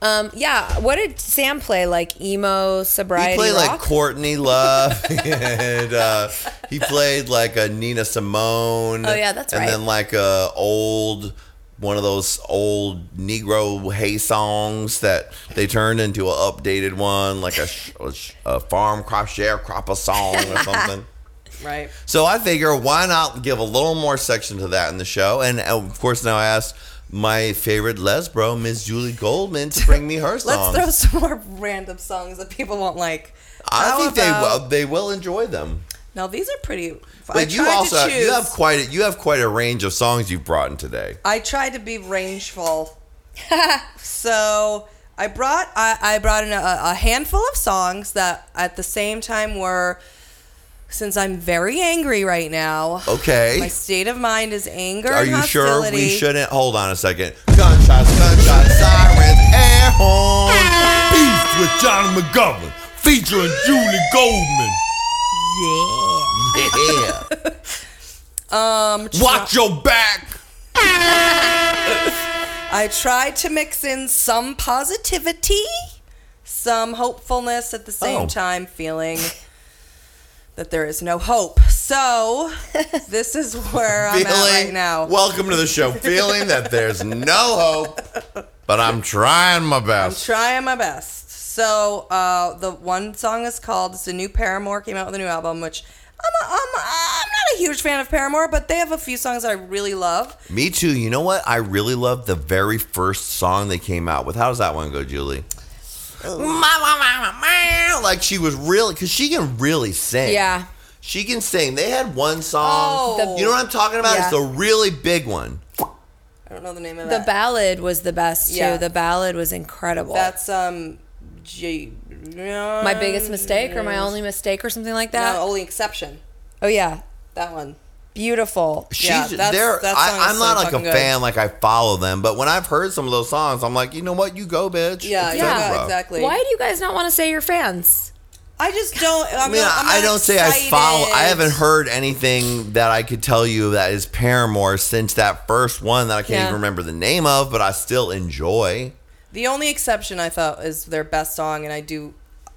Um, yeah. What did Sam play? Like emo sobriety He played like? Courtney Love, and uh, he played like a Nina Simone. Oh, yeah, that's and right. then like a old one of those old Negro hay songs that they turned into an updated one, like a, a, sh- a farm crop sharecropper song or something. Right. So I figure why not give a little more section to that in the show? And uh, of course, now I asked my favorite lesbro, Miss Julie Goldman, to bring me her songs. Let's throw some more random songs that people won't like. I How think they will. They will enjoy them. Now these are pretty. I But you tried also to choose, you have quite a, you have quite a range of songs you've brought in today. I tried to be rangeful, so I brought I, I brought in a, a handful of songs that at the same time were. Since I'm very angry right now, Okay. my state of mind is anger. Are and you sure hostility. we shouldn't? Hold on a second. Gunshots, gunshots, sirens, air horns. Beef with Johnny McGovern, featuring Julie Goldman. Yeah. Um, Watch your back. I tried to mix in some positivity, some hopefulness at the same Oh. time, feeling that there is no hope. So, this is where I'm at right now. Welcome to the show. Feeling that there's no hope, but I'm trying my best. I'm trying my best. So, uh, the one song is called, it's a new Paramore, came out with a new album, which I'm, a, I'm, a, I'm not a huge fan of Paramore, but they have a few songs I really love. Me too. You know what? I really love the very first song they came out with. How does that one go, Julie? Like she was really, because she can really sing. Yeah. She can sing. They had one song. Oh. you know what I'm talking about? It's Yeah. the really big one. I don't know the name of it. The that. ballad was the best too. Yeah. The ballad was incredible. That's, um, G- my biggest mistake or my only mistake or something like that. No, only exception. Oh yeah, that one. Beautiful. She's yeah, that's, there. that I, is I'm not like a good. fan, like I follow them, but when I've heard some of those songs, I'm like, you know what? You go, bitch. Yeah, It's yeah, exactly. Why do you guys not want to say you're fans? I just don't. I'm I mean, not, I'm I don't say I follow. I haven't heard anything that I could tell you that is Paramore since that first one that I can't Yeah. even remember the name of, but I still enjoy. The only exception I thought is their best song, and I do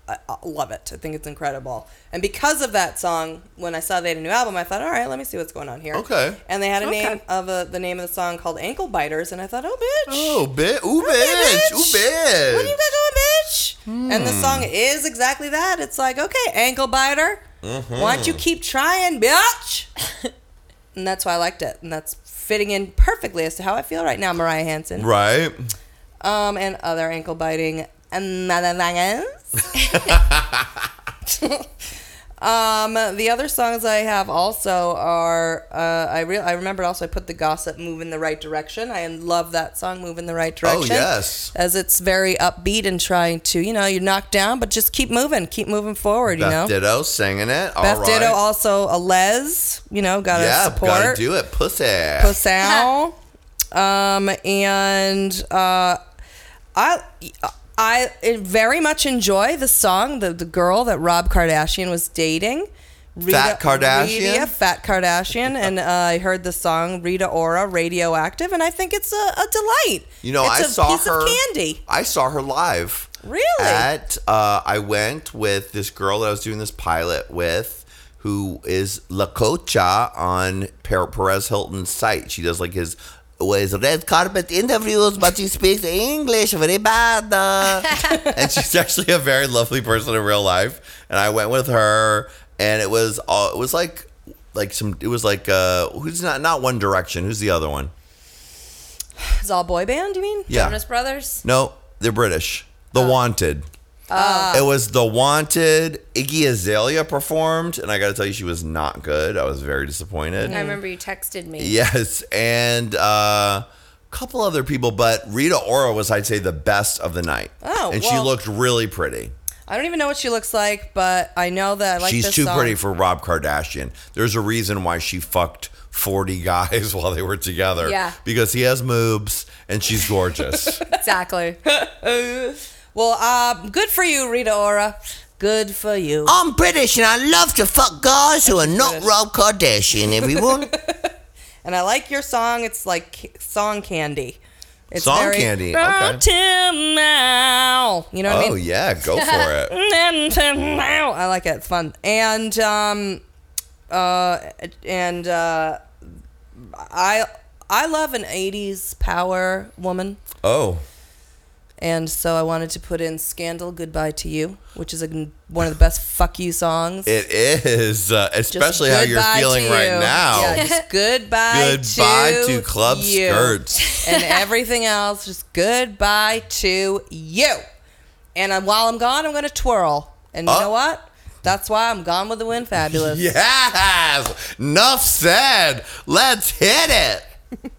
I, I love it. I think it's incredible. And because of that song, when I saw they had a new album, I thought, all right, let me see what's going on here. Okay. And they had a Okay. name of a, the name of the song called Ankle Biters, and I thought, oh, bitch. Oh, bitch. Ooh, Okay, bitch. Ooh, What bitch. do you got going, bitch? And the Hmm. song is exactly that. It's like, okay, ankle biter. Mm-hmm. Why don't you keep trying, bitch? and that's why I liked it. And that's fitting in perfectly as to how I feel right now, Mariah Hanson. Right. Um, and other ankle biting motherfuckers. um, the other songs I have also are uh, I re- I remember also I put the gossip move in the right direction. I love that song, move in the right direction. Oh, direction. yes. as it's very upbeat and trying to you know you're knocked down, but just keep moving, keep moving forward. You Beth know. Ditto singing it. All Beth right. Ditto also a les, you know, gotta yeah, support. gotta do it. Pussy. Pussau. um, and uh, I I very much enjoy the song, the the girl that Rob Kardashian was dating. Fat Kardashian? Rita, Fat Kardashian, and uh, I heard the song Rita Ora, "Radioactive," and I think it's a, a delight. You know, it's I a saw piece her. of candy. I saw her live. Really? At uh, I went with this girl that I was doing this pilot with, who is La Cocha on Per- Perez Hilton's site. She does like his was red carpet interviews, but she speaks English very bad. uh. and she's actually a very lovely person in real life. And I went with her, and it was all it was like like some it was like uh who's not not One Direction. Who's the other one? It's all boy band. You mean? Yeah. Jonas Brothers. No, they're British. The Wanted. Uh, It was The Wanted. Iggy Azalea performed, and I got to tell you, she was not good. I was very disappointed. I remember you texted me. Yes, and uh, a couple other people, but Rita Ora was, I'd say, the best of the night. Oh, and she well- looked really pretty. I don't even know what she looks like, but I know that I like She's this too song. pretty for Rob Kardashian. There's a reason why she fucked 40 guys while they were together. Yeah. Because he has moobs and she's gorgeous. Exactly. Well, uh, good for you, Rita Ora. Good for you. I'm British and I love to fuck guys who are not. Rob Kardashian, everyone. And I like your song. It's like song candy. It's Song very, candy, okay. Now. You know what I mean? oh, yeah, go for it. Now. I like it. It's fun. And um, uh, and uh, I I love an '80s power woman. Oh, And so I wanted to put in "Scandal Goodbye to You," which is a, one of the best "fuck you" songs. it is, uh, Just especially how you're feeling to right now. Yeah, just goodbye, Goodbye to, to club you. skirts. and everything else. Just goodbye to you. And uh, while I'm gone, I'm gonna twirl. And you Oh. know what? That's why I'm gone with the wind. Fabulous. Yes! Enough said. Let's hit it.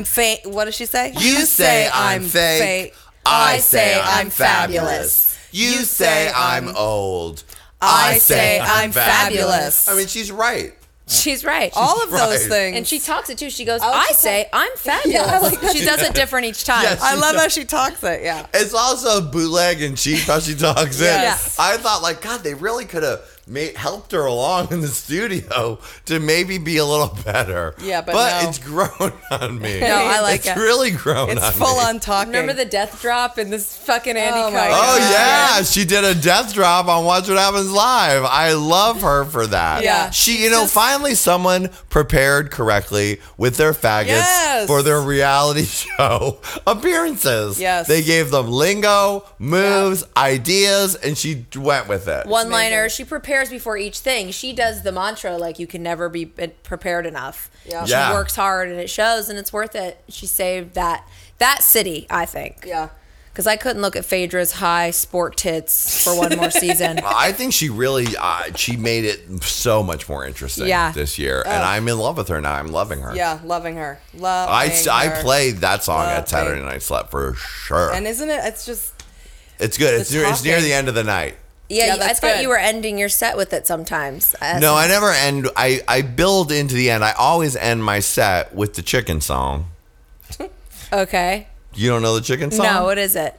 I'm fake. What does she say? You say I'm fake. I say I'm fabulous. You say I'm old. I say I'm fabulous. I mean, she's right. She's right. All of those things. and she talks it too. She goes, Oh, I say I'm fabulous. I like she she does it different each time. Yes. I love how she talks it. Yeah. It's also bootleg and cheap how she talks Yes. it. I thought, like, God, they really could have made, helped her along in the studio to maybe be a little better. Yeah, but no. it's grown on me. No, I like it's it. It's really grown on me. It's on full me. on talking. Remember the death drop in this fucking oh Andy Oh my Cohen? Oh God. yeah, she did a death drop on Watch What Happens Live. I love her for that. Yeah. she, you know, finally someone prepared correctly with their faggots Yes. for their reality show appearances. Yes. they gave them lingo, moves, ideas, and she went with it. One liner. She prepares before each thing. She does the mantra like you can never be prepared enough. Yeah. She Yeah. works hard and it shows and it's worth it. She saved that that city, I think. Yeah. Because I couldn't look at Phaedra's high sport tits for one more season. I think she really uh, she made it so much more interesting Yeah. this year, and I'm in love with her now. I'm loving her. Yeah, loving her. Love. I, I played that song Loving. at Saturday Night Slut for sure. And isn't it? It's just it's good. It's near, it's near the end of the night. Yeah, Yeah, you- I thought good. you were ending your set with it sometimes. No, I never end. I, I build into the end. I always end my set with the chicken song. Okay. You don't know the chicken song? No, what is it?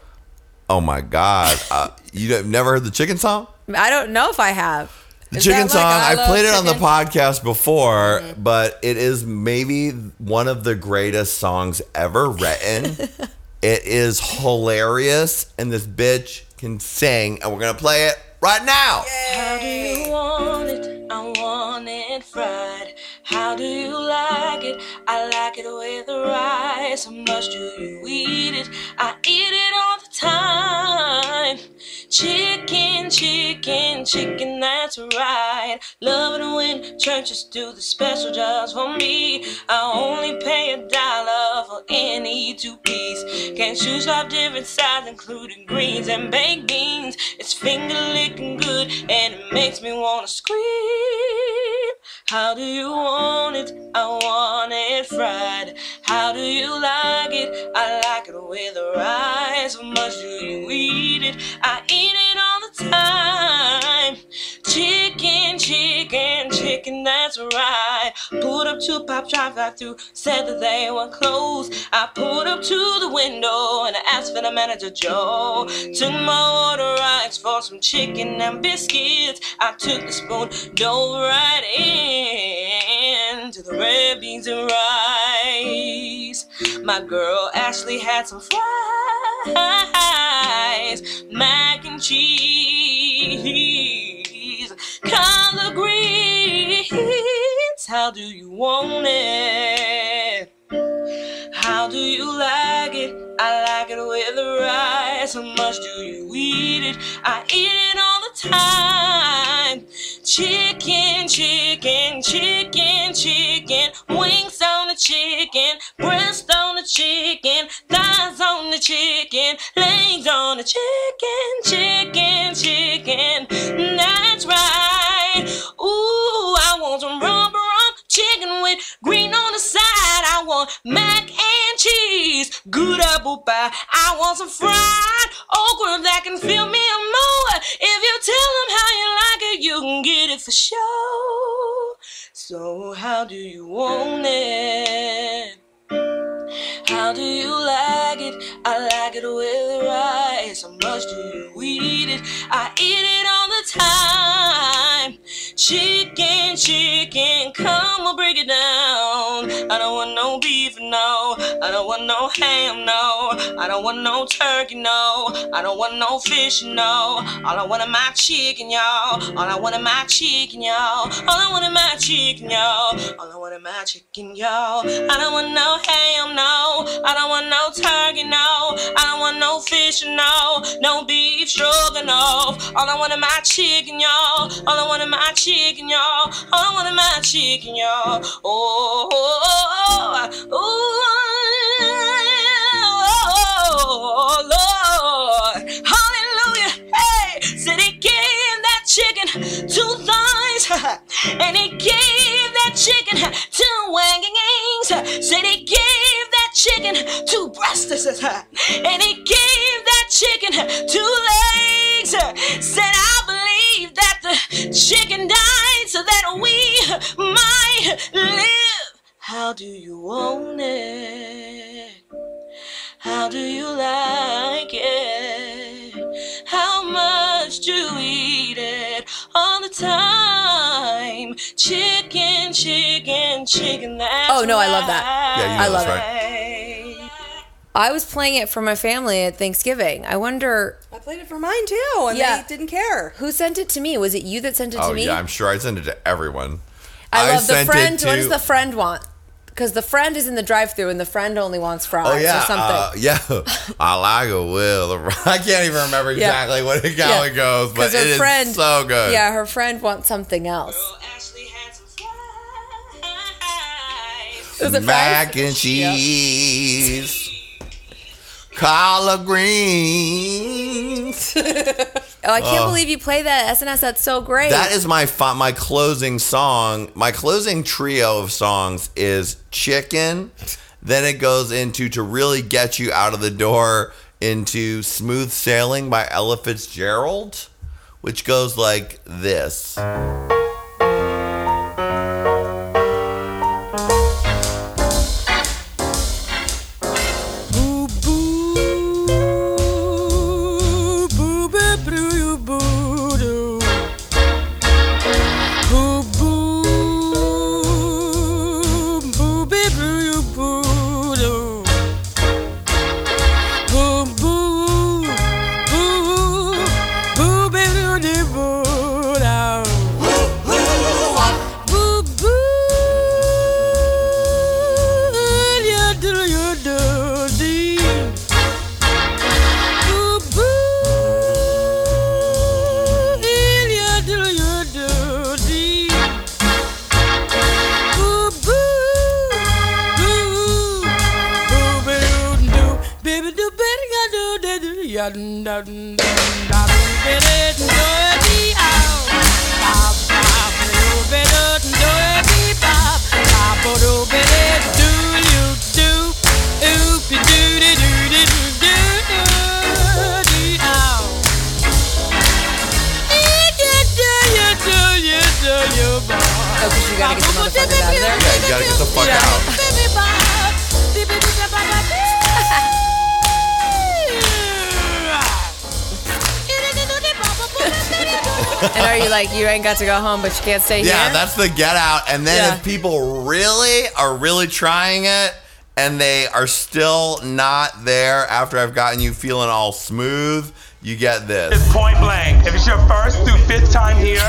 Oh my God. Uh, you have never heard the chicken song? I don't know if I have. The Is chicken that like song, I I Love played it on the podcast before, but it is maybe one of the greatest songs ever written. it is hilarious, and this bitch can sing, and we're going to play it right now. How do you want it? I want it fried. How do you like it? I like it with rice. How much do you eat it? I eat it all the time. Chicken, chicken, chicken, that's right. Love it when churches do the special just for me. I only pay a dollar for any two piece. Can choose five different sides, including greens and baked beans. It's finger licking good and it makes me wanna scream. How do you want it? I want it fried. How do you like it? I like it with rice. How much do you eat it? I eat it all the time. Chicken, chicken, chicken, that's right. Pulled up to Pop Drive Drive through, said that they were closed. I pulled up to the window and I asked for the manager Joe. Took my order rights for some chicken and biscuits. I took the spoon, dove right in to the red beans and rice. My girl Ashley had some fries, mac and cheese, collard greens. How do you want it? How do you like it? I like it with the rice. How much do you eat it? I eat it all the time. Chicken, chicken, chicken, chicken. Wings on the chicken, breast on the chicken, thighs on the chicken, legs on the chicken, chicken, chicken. That's right. Ooh, I want some rump chicken with green on the side. I want mac and cheese, good apple pie. I want some fried okra that can fill me up more. If you tell them how you like it, you can get it for sure. So how do you want it? How do you like it? I like it with rice. How much do you eat it? I eat it all the time. Chicken, chicken, come on, break it down. I don't want no beef, no. I don't want no ham, no. I don't want no turkey, no. I don't want no fish, no. All I want is my chicken, y'all. All I want is my chicken, y'all. All I want is my chicken, y'all. All I want is my chicken, y'all. I don't want no ham, no. I don't want no turkey, no. I don't want no fish, no. No beef stroganoff. All I want is my chicken, y'all. All I want is my chicken, y'all. All I want is my chicken, y'all. Oh, oh, oh, oh, Lord. Hallelujah. Hey, said he gave that chicken two thighs, and he gave that chicken two wings. Said he gave that chicken two breasts. And he gave that chicken two legs. Said I that the chicken died so that we might live. How do you want it? How do you like it? How much do you eat it all the time? Chicken, chicken, chicken. That's Oh, no, I love that. Yeah, you know I love this, it. Right? I was playing it for my family at Thanksgiving. I wonder I played it for mine too, and Yeah. they didn't care. who sent it to me. Was it you that sent it to Oh me? yeah, I'm sure I sent it to everyone. I love the sent it friend. What does the friend want? Because the friend is in the drive-through, and the friend only wants fries Oh yeah, or something. uh, yeah. I like a will. I can't even remember Yeah. exactly what it, how Yeah. it goes, but 'Cause her it is friend- so good. Yeah, her friend wants something else. Was it Mac fries? and cheese, collard greens. Oh, I can't Oh. believe you play that SNS. That's so great. That is my fi- my closing song. My closing trio of songs is Chicken. Then it goes into to really get you out of the door into Smooth Sailing by Ella Fitzgerald, which goes like this. Are you like you ain't got to go home, but you can't stay Yeah, here? that's the get out. And then Yeah. if people really are really trying it and they are still not there after I've gotten you feeling all smooth, you get this. It's point blank. If it's your first through fifth time here,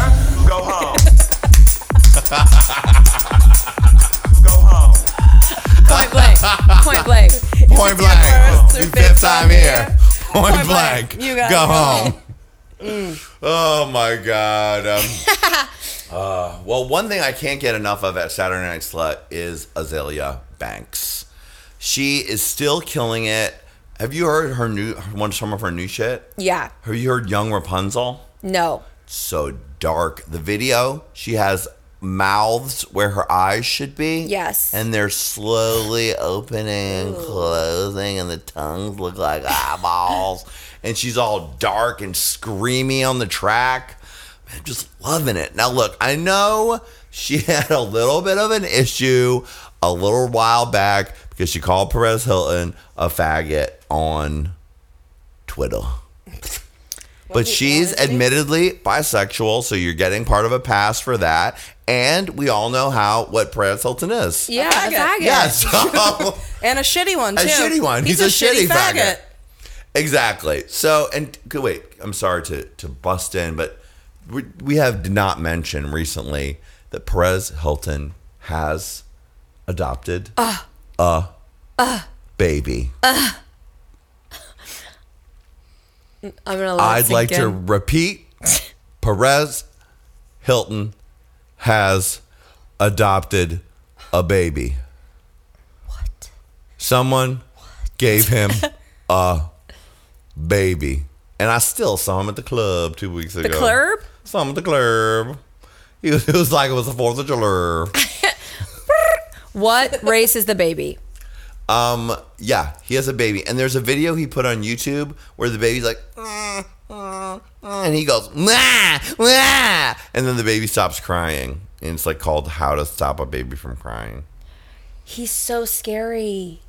go home. go home. Point blank. Point blank. Point blank. through You fifth time here. Point blank. You gotta go go home. Mm. Oh my god. Um, uh, well, one thing I can't get enough of at Saturday Night Slut is Azealia Banks. She is still killing it. Have you heard her new one some of her new shit? Yeah. Have you heard Young Rapunzel? No. So dark. The video, she has mouths where her eyes should be. Yes. And they're slowly opening and closing, and the tongues look like eyeballs. And she's all dark and screamy on the track. I'm just loving it. Now, look, I know she had a little bit of an issue a little while back because she called Perez Hilton a faggot on Twitter. But she's admittedly bisexual, so you're getting part of a pass for that. And we all know how what Perez Hilton is. Yeah, a faggot. Yes. so- and a shitty one A too. shitty one. He's a shitty faggot. faggot. Exactly. So, and wait, I'm sorry to, to bust in, but we, we have did not mention recently that Perez Hilton has adopted Ah. a Ah. baby. Ah. I'm gonna. I'd like to repeat Perez Hilton has adopted a baby. What? Someone gave him a baby. And I still saw him at the club two weeks ago. The club? Saw him at the club. He was, it was like it was the 4th of July. What race is the baby? Um, yeah, he has a baby, and there's a video he put on YouTube where the baby's like, "Mm, mm, mm," and he goes, "Wah, wah," and then the baby stops crying, and it's like called "How to Stop a Baby from Crying." He's so scary.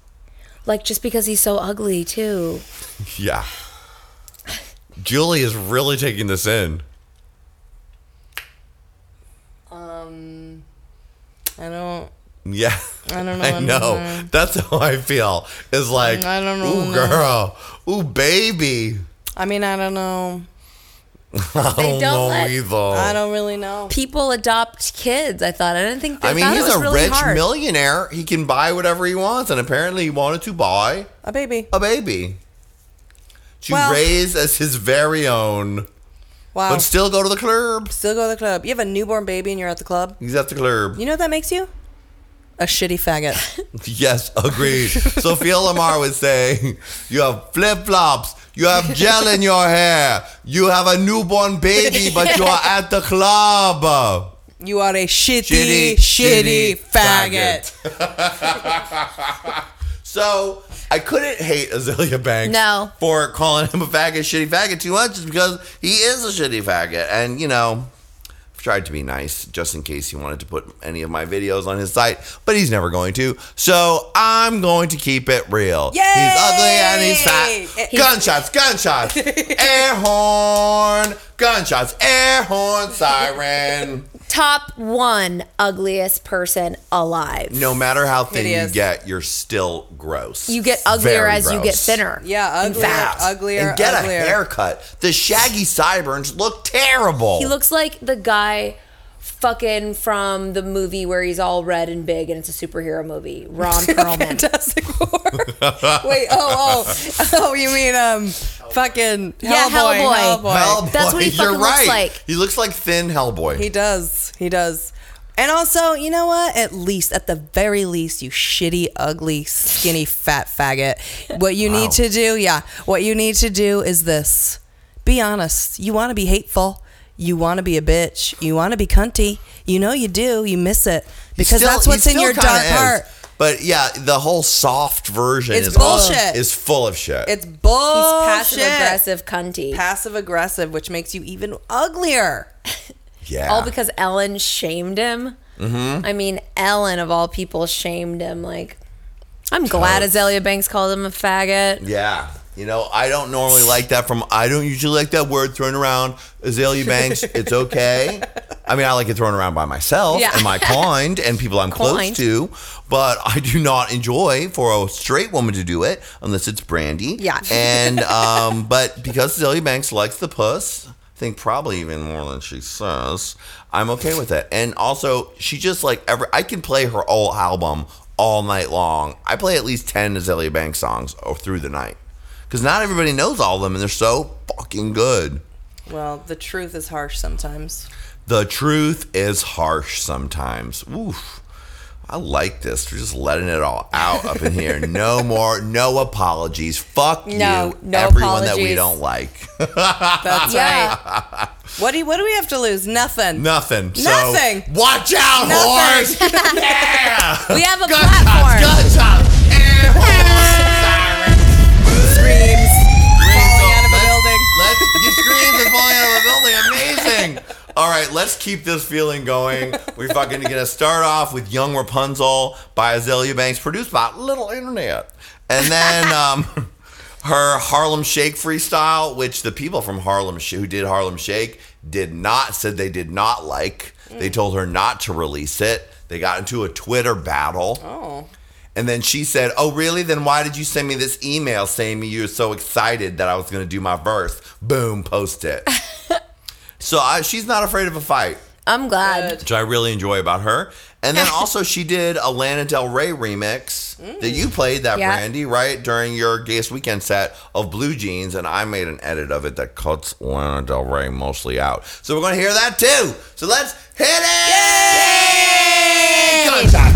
Like just because he's so ugly too. Yeah, Julie is really taking this in. Um, I don't. Yeah, I don't know, I I know. know. That's how I feel. Is like, I don't know, Ooh, girl. Ooh, baby. I mean, I don't know. I don't, don't know let- either. I don't really know. People adopt kids. I thought. I didn't think. They I mean, he's it was a really rich hard. millionaire. He can buy whatever he wants, and apparently, he wanted to buy A baby. a baby to Well- raise as his very own, Wow. but still go to the club. Still go to the club. You have a newborn baby and you're at the club. He's at the club. You know what that makes you? A shitty faggot. Yes, agreed. Sophia Lamar would say, "You have flip flops." You have gel in your hair. You have a newborn baby, but you are at the club. You are a Shitty, shitty, shitty, shitty faggot. So I couldn't hate Azealia Banks No. for calling him a faggot, shitty faggot too much, just because he is a shitty faggot. And you know, I've tried to be nice just in case he wanted to put any of my videos on his site, but he's never going to. So I'm going to keep it real. He's ugly and he's fat. Gunshots, gunshots, air horn, gunshots, air horn, siren. Top one ugliest person alive. No matter how thin you get, you're still gross. You get uglier Very as you get thinner. Yeah, and uglier, fat. uglier, and get uglier. a haircut. The shaggy sideburns look terrible. He looks like the guy fucking from the movie where he's all red and big and it's a superhero movie. Ron Perlman. Fantastic Four. Wait, oh, oh, oh, you mean um, fucking Yeah, Hellboy? Hellboy. Hellboy. That's what he You're fucking looks right. like. He looks like thin Hellboy. He does. He does. And also, you know what? At least, at the very least, you shitty, ugly, skinny, fat faggot. What you Wow. need to do, yeah, what you need to do is this be honest. You want to be hateful. You want to be a bitch. You want to be cunty. You know you do. You miss it. Because still- that's what's in your dark is. heart. But yeah, the whole soft version It's is all- bullshit. is full of shit. It's bullshit. He's passive aggressive cunty. Passive aggressive, which makes you even uglier. yeah. All because Ellen shamed him. Mm-hmm. I mean, Ellen of all people shamed him. Like, I'm glad Totes. Azealia Banks called him a faggot. Yeah. You know, I don't normally like that from I don't usually like that word thrown around. Azealia Banks, it's okay. I mean, I like it thrown around by myself Yeah. and my kind and people I'm close to, but I do not enjoy for a straight woman to do it unless it's Brandy. Yeah. And um but because Azealia Banks likes the puss, I think probably even more than she says, I'm okay with it. And also, she just like every I can play her whole album all night long. I play at least 10 Azealia Banks songs through the night. Because not everybody knows all of them, and they're so fucking good. Well, the truth is harsh sometimes. The truth is harsh sometimes. Oof. I like this. We're just letting it all out up in here. No more, no apologies. Fuck No, you, no everyone that we don't like. That's right. What do you, what do we have to lose? Nothing. Nothing. So, Nothing. watch out, Nothing. horse. yeah. We have a Gunshots, platform. gunshots, air horns, Screams. Falling out of a building. Let's you screams and falling out of a building. Amazing. All right, let's keep this feeling going. We're fucking gonna start off with "Young Rapunzel" by Azealia Banks, produced by Lil Internet, and then um, her Harlem Shake freestyle, which the people from Harlem who did Harlem Shake did not said they did not like. They told her not to release it. They got into a Twitter battle. Oh. And then she said, Oh, really? Then why did you send me this email saying you were so excited that I was going to do my verse? Boom, post it. so I, she's not afraid of a fight, I'm glad. which I really enjoy about her. And then also, she did a Lana Del Rey remix that you mm. played, that Yeah. Brandy, right? During your Gayest Weekend set of Blue Jeans. And I made an edit of it that cuts Lana Del Rey mostly out. So we're going to hear that too. So let's hit it! Gunshots, sirens!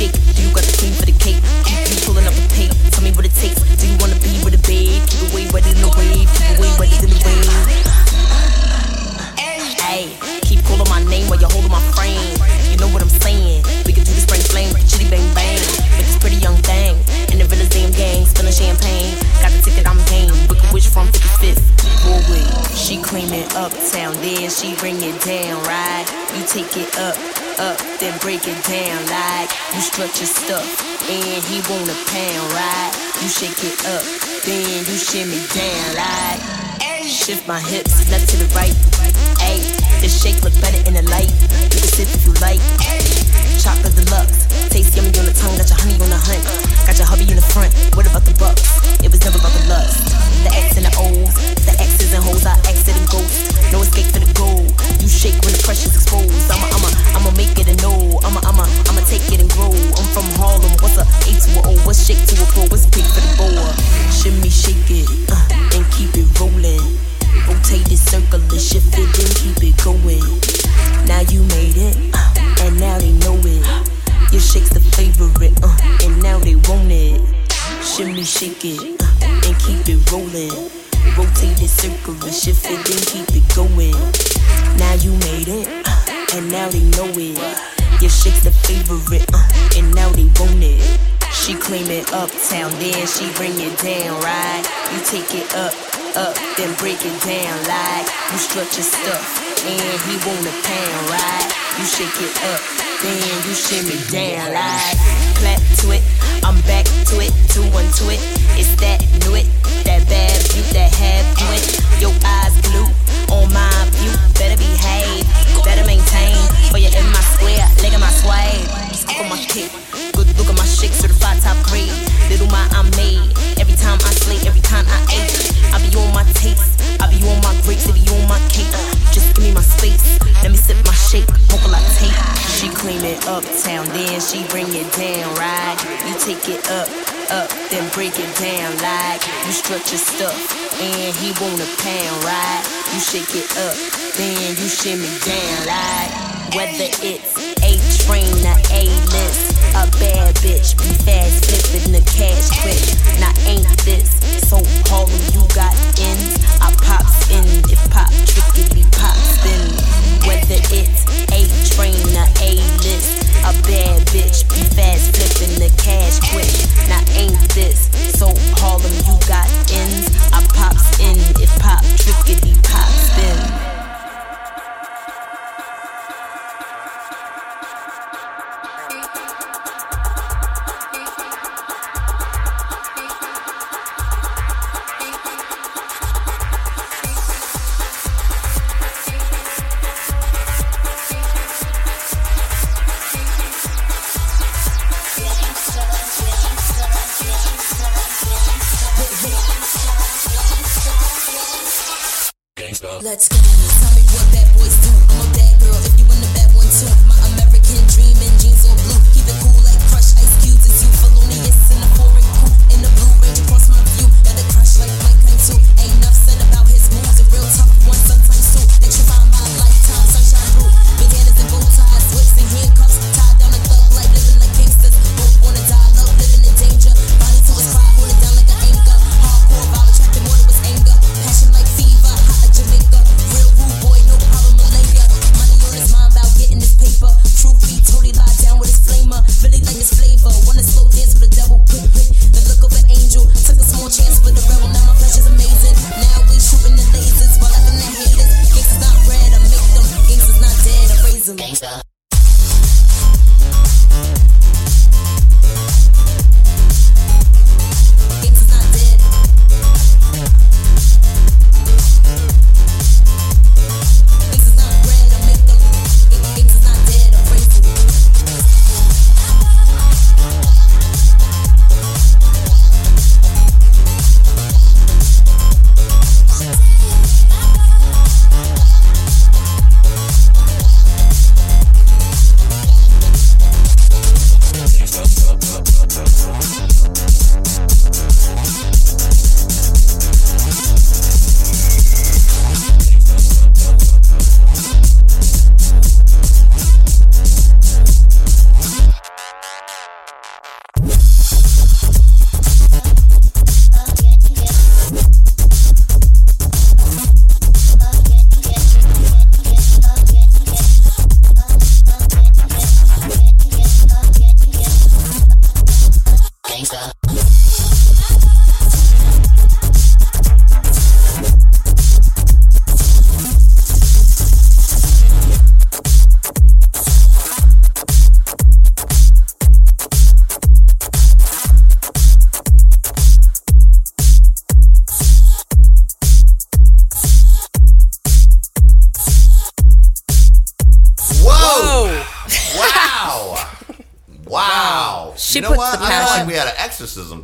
Shake. You got the cream for the cake? You pulling up the tape. Tell me what it takes. Do you wanna be with a babe? Keep it way wetter than the wave. Keep it way wetter than the wave. Hey, keep calling my name while you're holding my frame. You know what I'm saying? We can do the spring flame, chitty bang bang. With this pretty young thing, and the realest damn gang, spilling champagne. Got the ticket, I'm game. Wicked witch from 55th. Broadway, she claiming uptown, then she bring it down, right? You take it up, up, then break it down, like you stretch your stuff, and he want a pound, right? You shake it up, then you shimmy down, like. Shift my hips left to the right. Ayy, this shake look better in the light. You can sip if you like. Chocolate deluxe, taste yummy on the tongue. Got your honey on the hunt. Got your hubby in the front. What about the bucks? It was never about the lust. The X and the O's, the X's and hoes. I exit and ghost. No escape for the goal. You shake when the pressure's exposed. I'ma, I'ma, I'ma make it a no. I'ma, I'ma, I'ma take it and grow. I'm from Harlem. What's a A to a O? What's shake to a pro? What's big for the boa? Shimmy, shake it, uh, and keep it rolling. Rotate it, circle it, shift it, then keep it going. Now you made it, uh, and now they know it. Your shake's the favorite, uh, and now they want it. Shimmy, shake it, uh, and keep it rolling. Rotate it, circle shift it, then keep it going. Now you made it, uh, and now they know it. Your shake's the favorite, uh, and now they want it. She claim it uptown, then she bring it down, right? You take it up, up, then break it down, like you stretch your stuff, and he want a pound, right? You shake it up, then you shimmy down like clap to it. I'm back to it, two one to it. It's that new it, that bad view, that have you it. Your eyes blue on my view, better behave, better maintain. For you in my square, leg in my sway. Scoop on my kick, good look at my shake, certified top grade. Little my I made, every time I slay, every time I ate. I be on my taste, I be on my grapes, I be on my cake. Just give me my space, let me sip my shake, mocha latte. She clean it uptown, then she bring it down, right? You take it up, up, then break it down like you stretch your stuff, and he want a pound, right? You shake it up, then you shimmy down like whether it's a train or a list. A bad bitch, be fast, flipping the cash quick. Now ain't this so Harlem? You got ends, I pops in. If pop trickily pops, then whether it's a train or a list. A bad bitch, be fast, flipping the cash quick. Now ain't this so Harlem? You got ends, I pops in. If pop trickily pops, then. Let's go.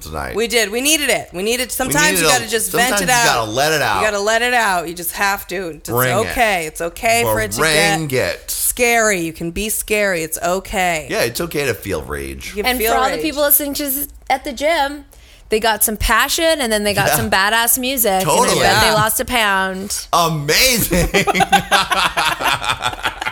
Tonight. We did. We needed it. We needed. Sometimes needed you got to just vent it out. you gotta let it out. You got to let it out. You just have to. It's Bring it. okay. It's okay for it to Bring get it. scary. You can be scary. It's okay. Yeah, it's okay to feel rage. You and feel for all the people listening to us at the gym, they got some passion and then they got Yeah. some badass music. And Totally. I bet they lost a pound. Amazing.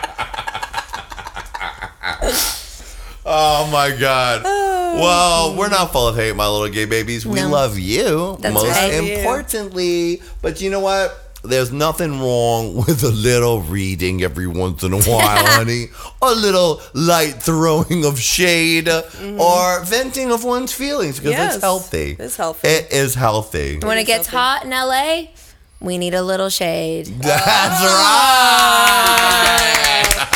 oh my god. Well, we're not full of hate, my little gay babies. We No. love you. That's most right. importantly. But you know what? There's nothing wrong with a little reading every once in a while, honey. A little light throwing of shade or venting of one's feelings because Mm-hmm. Yes, it's healthy. it's healthy. It is healthy. When it gets hot in LA, we need a little shade. That's right.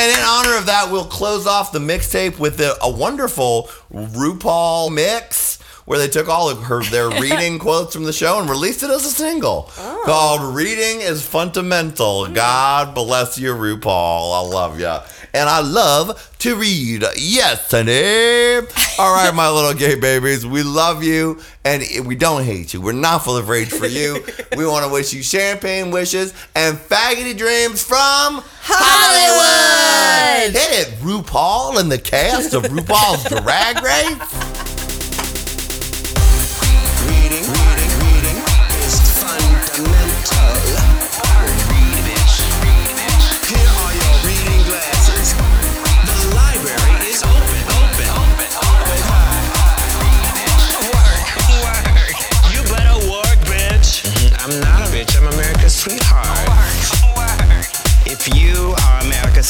And in honor of that, we'll close off the mixtape with a wonderful RuPaul mix where they took all of her their reading quotes from the show and released it as a single oh. called "Reading Is Fundamental." Hmm. God bless you, RuPaul. I love you and I love to read. Yes, honey. All right, my little gay babies, we love you and we don't hate you. We're not full of rage for you. we want to wish you champagne wishes and faggoty dreams from Hollywood. Hollywood. Hit it, RuPaul and the cast of RuPaul's Drag Race.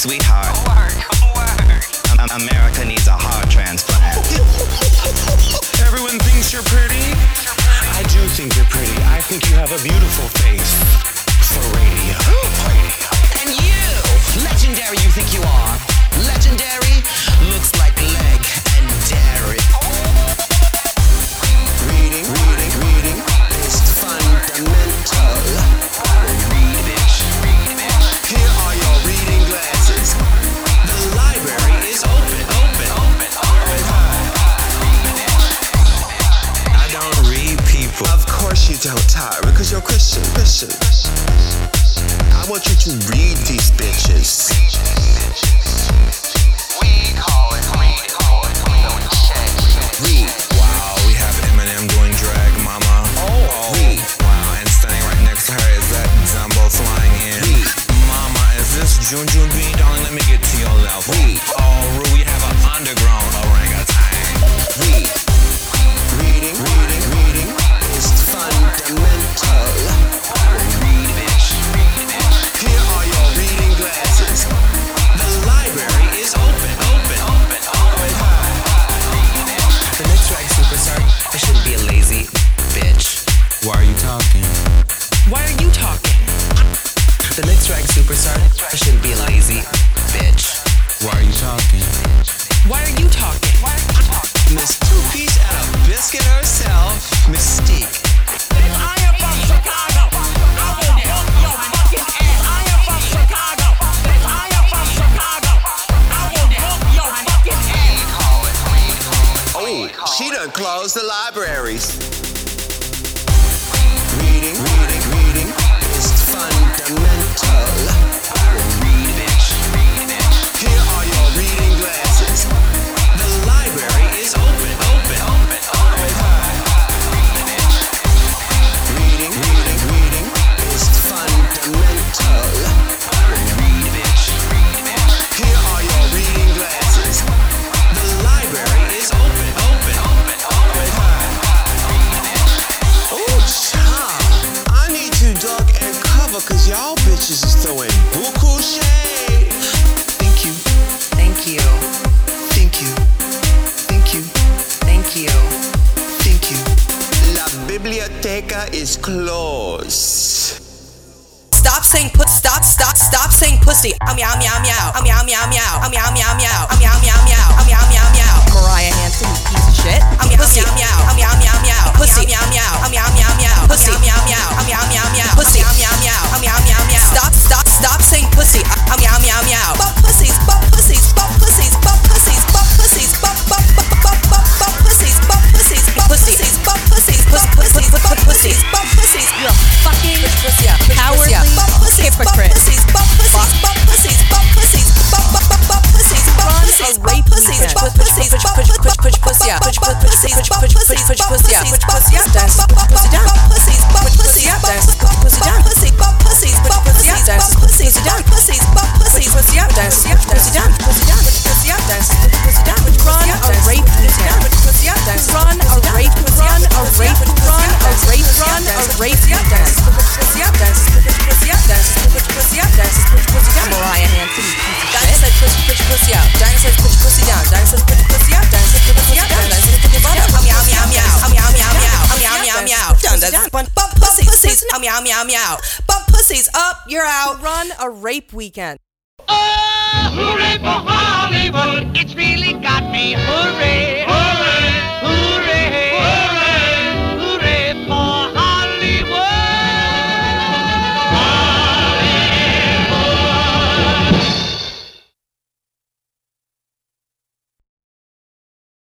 Sweetheart, America needs a heart transplant. Everyone thinks you're pretty. I do think you're pretty. I think you have a beautiful face for radio. radio. And you, legendary you think you are. Legendary.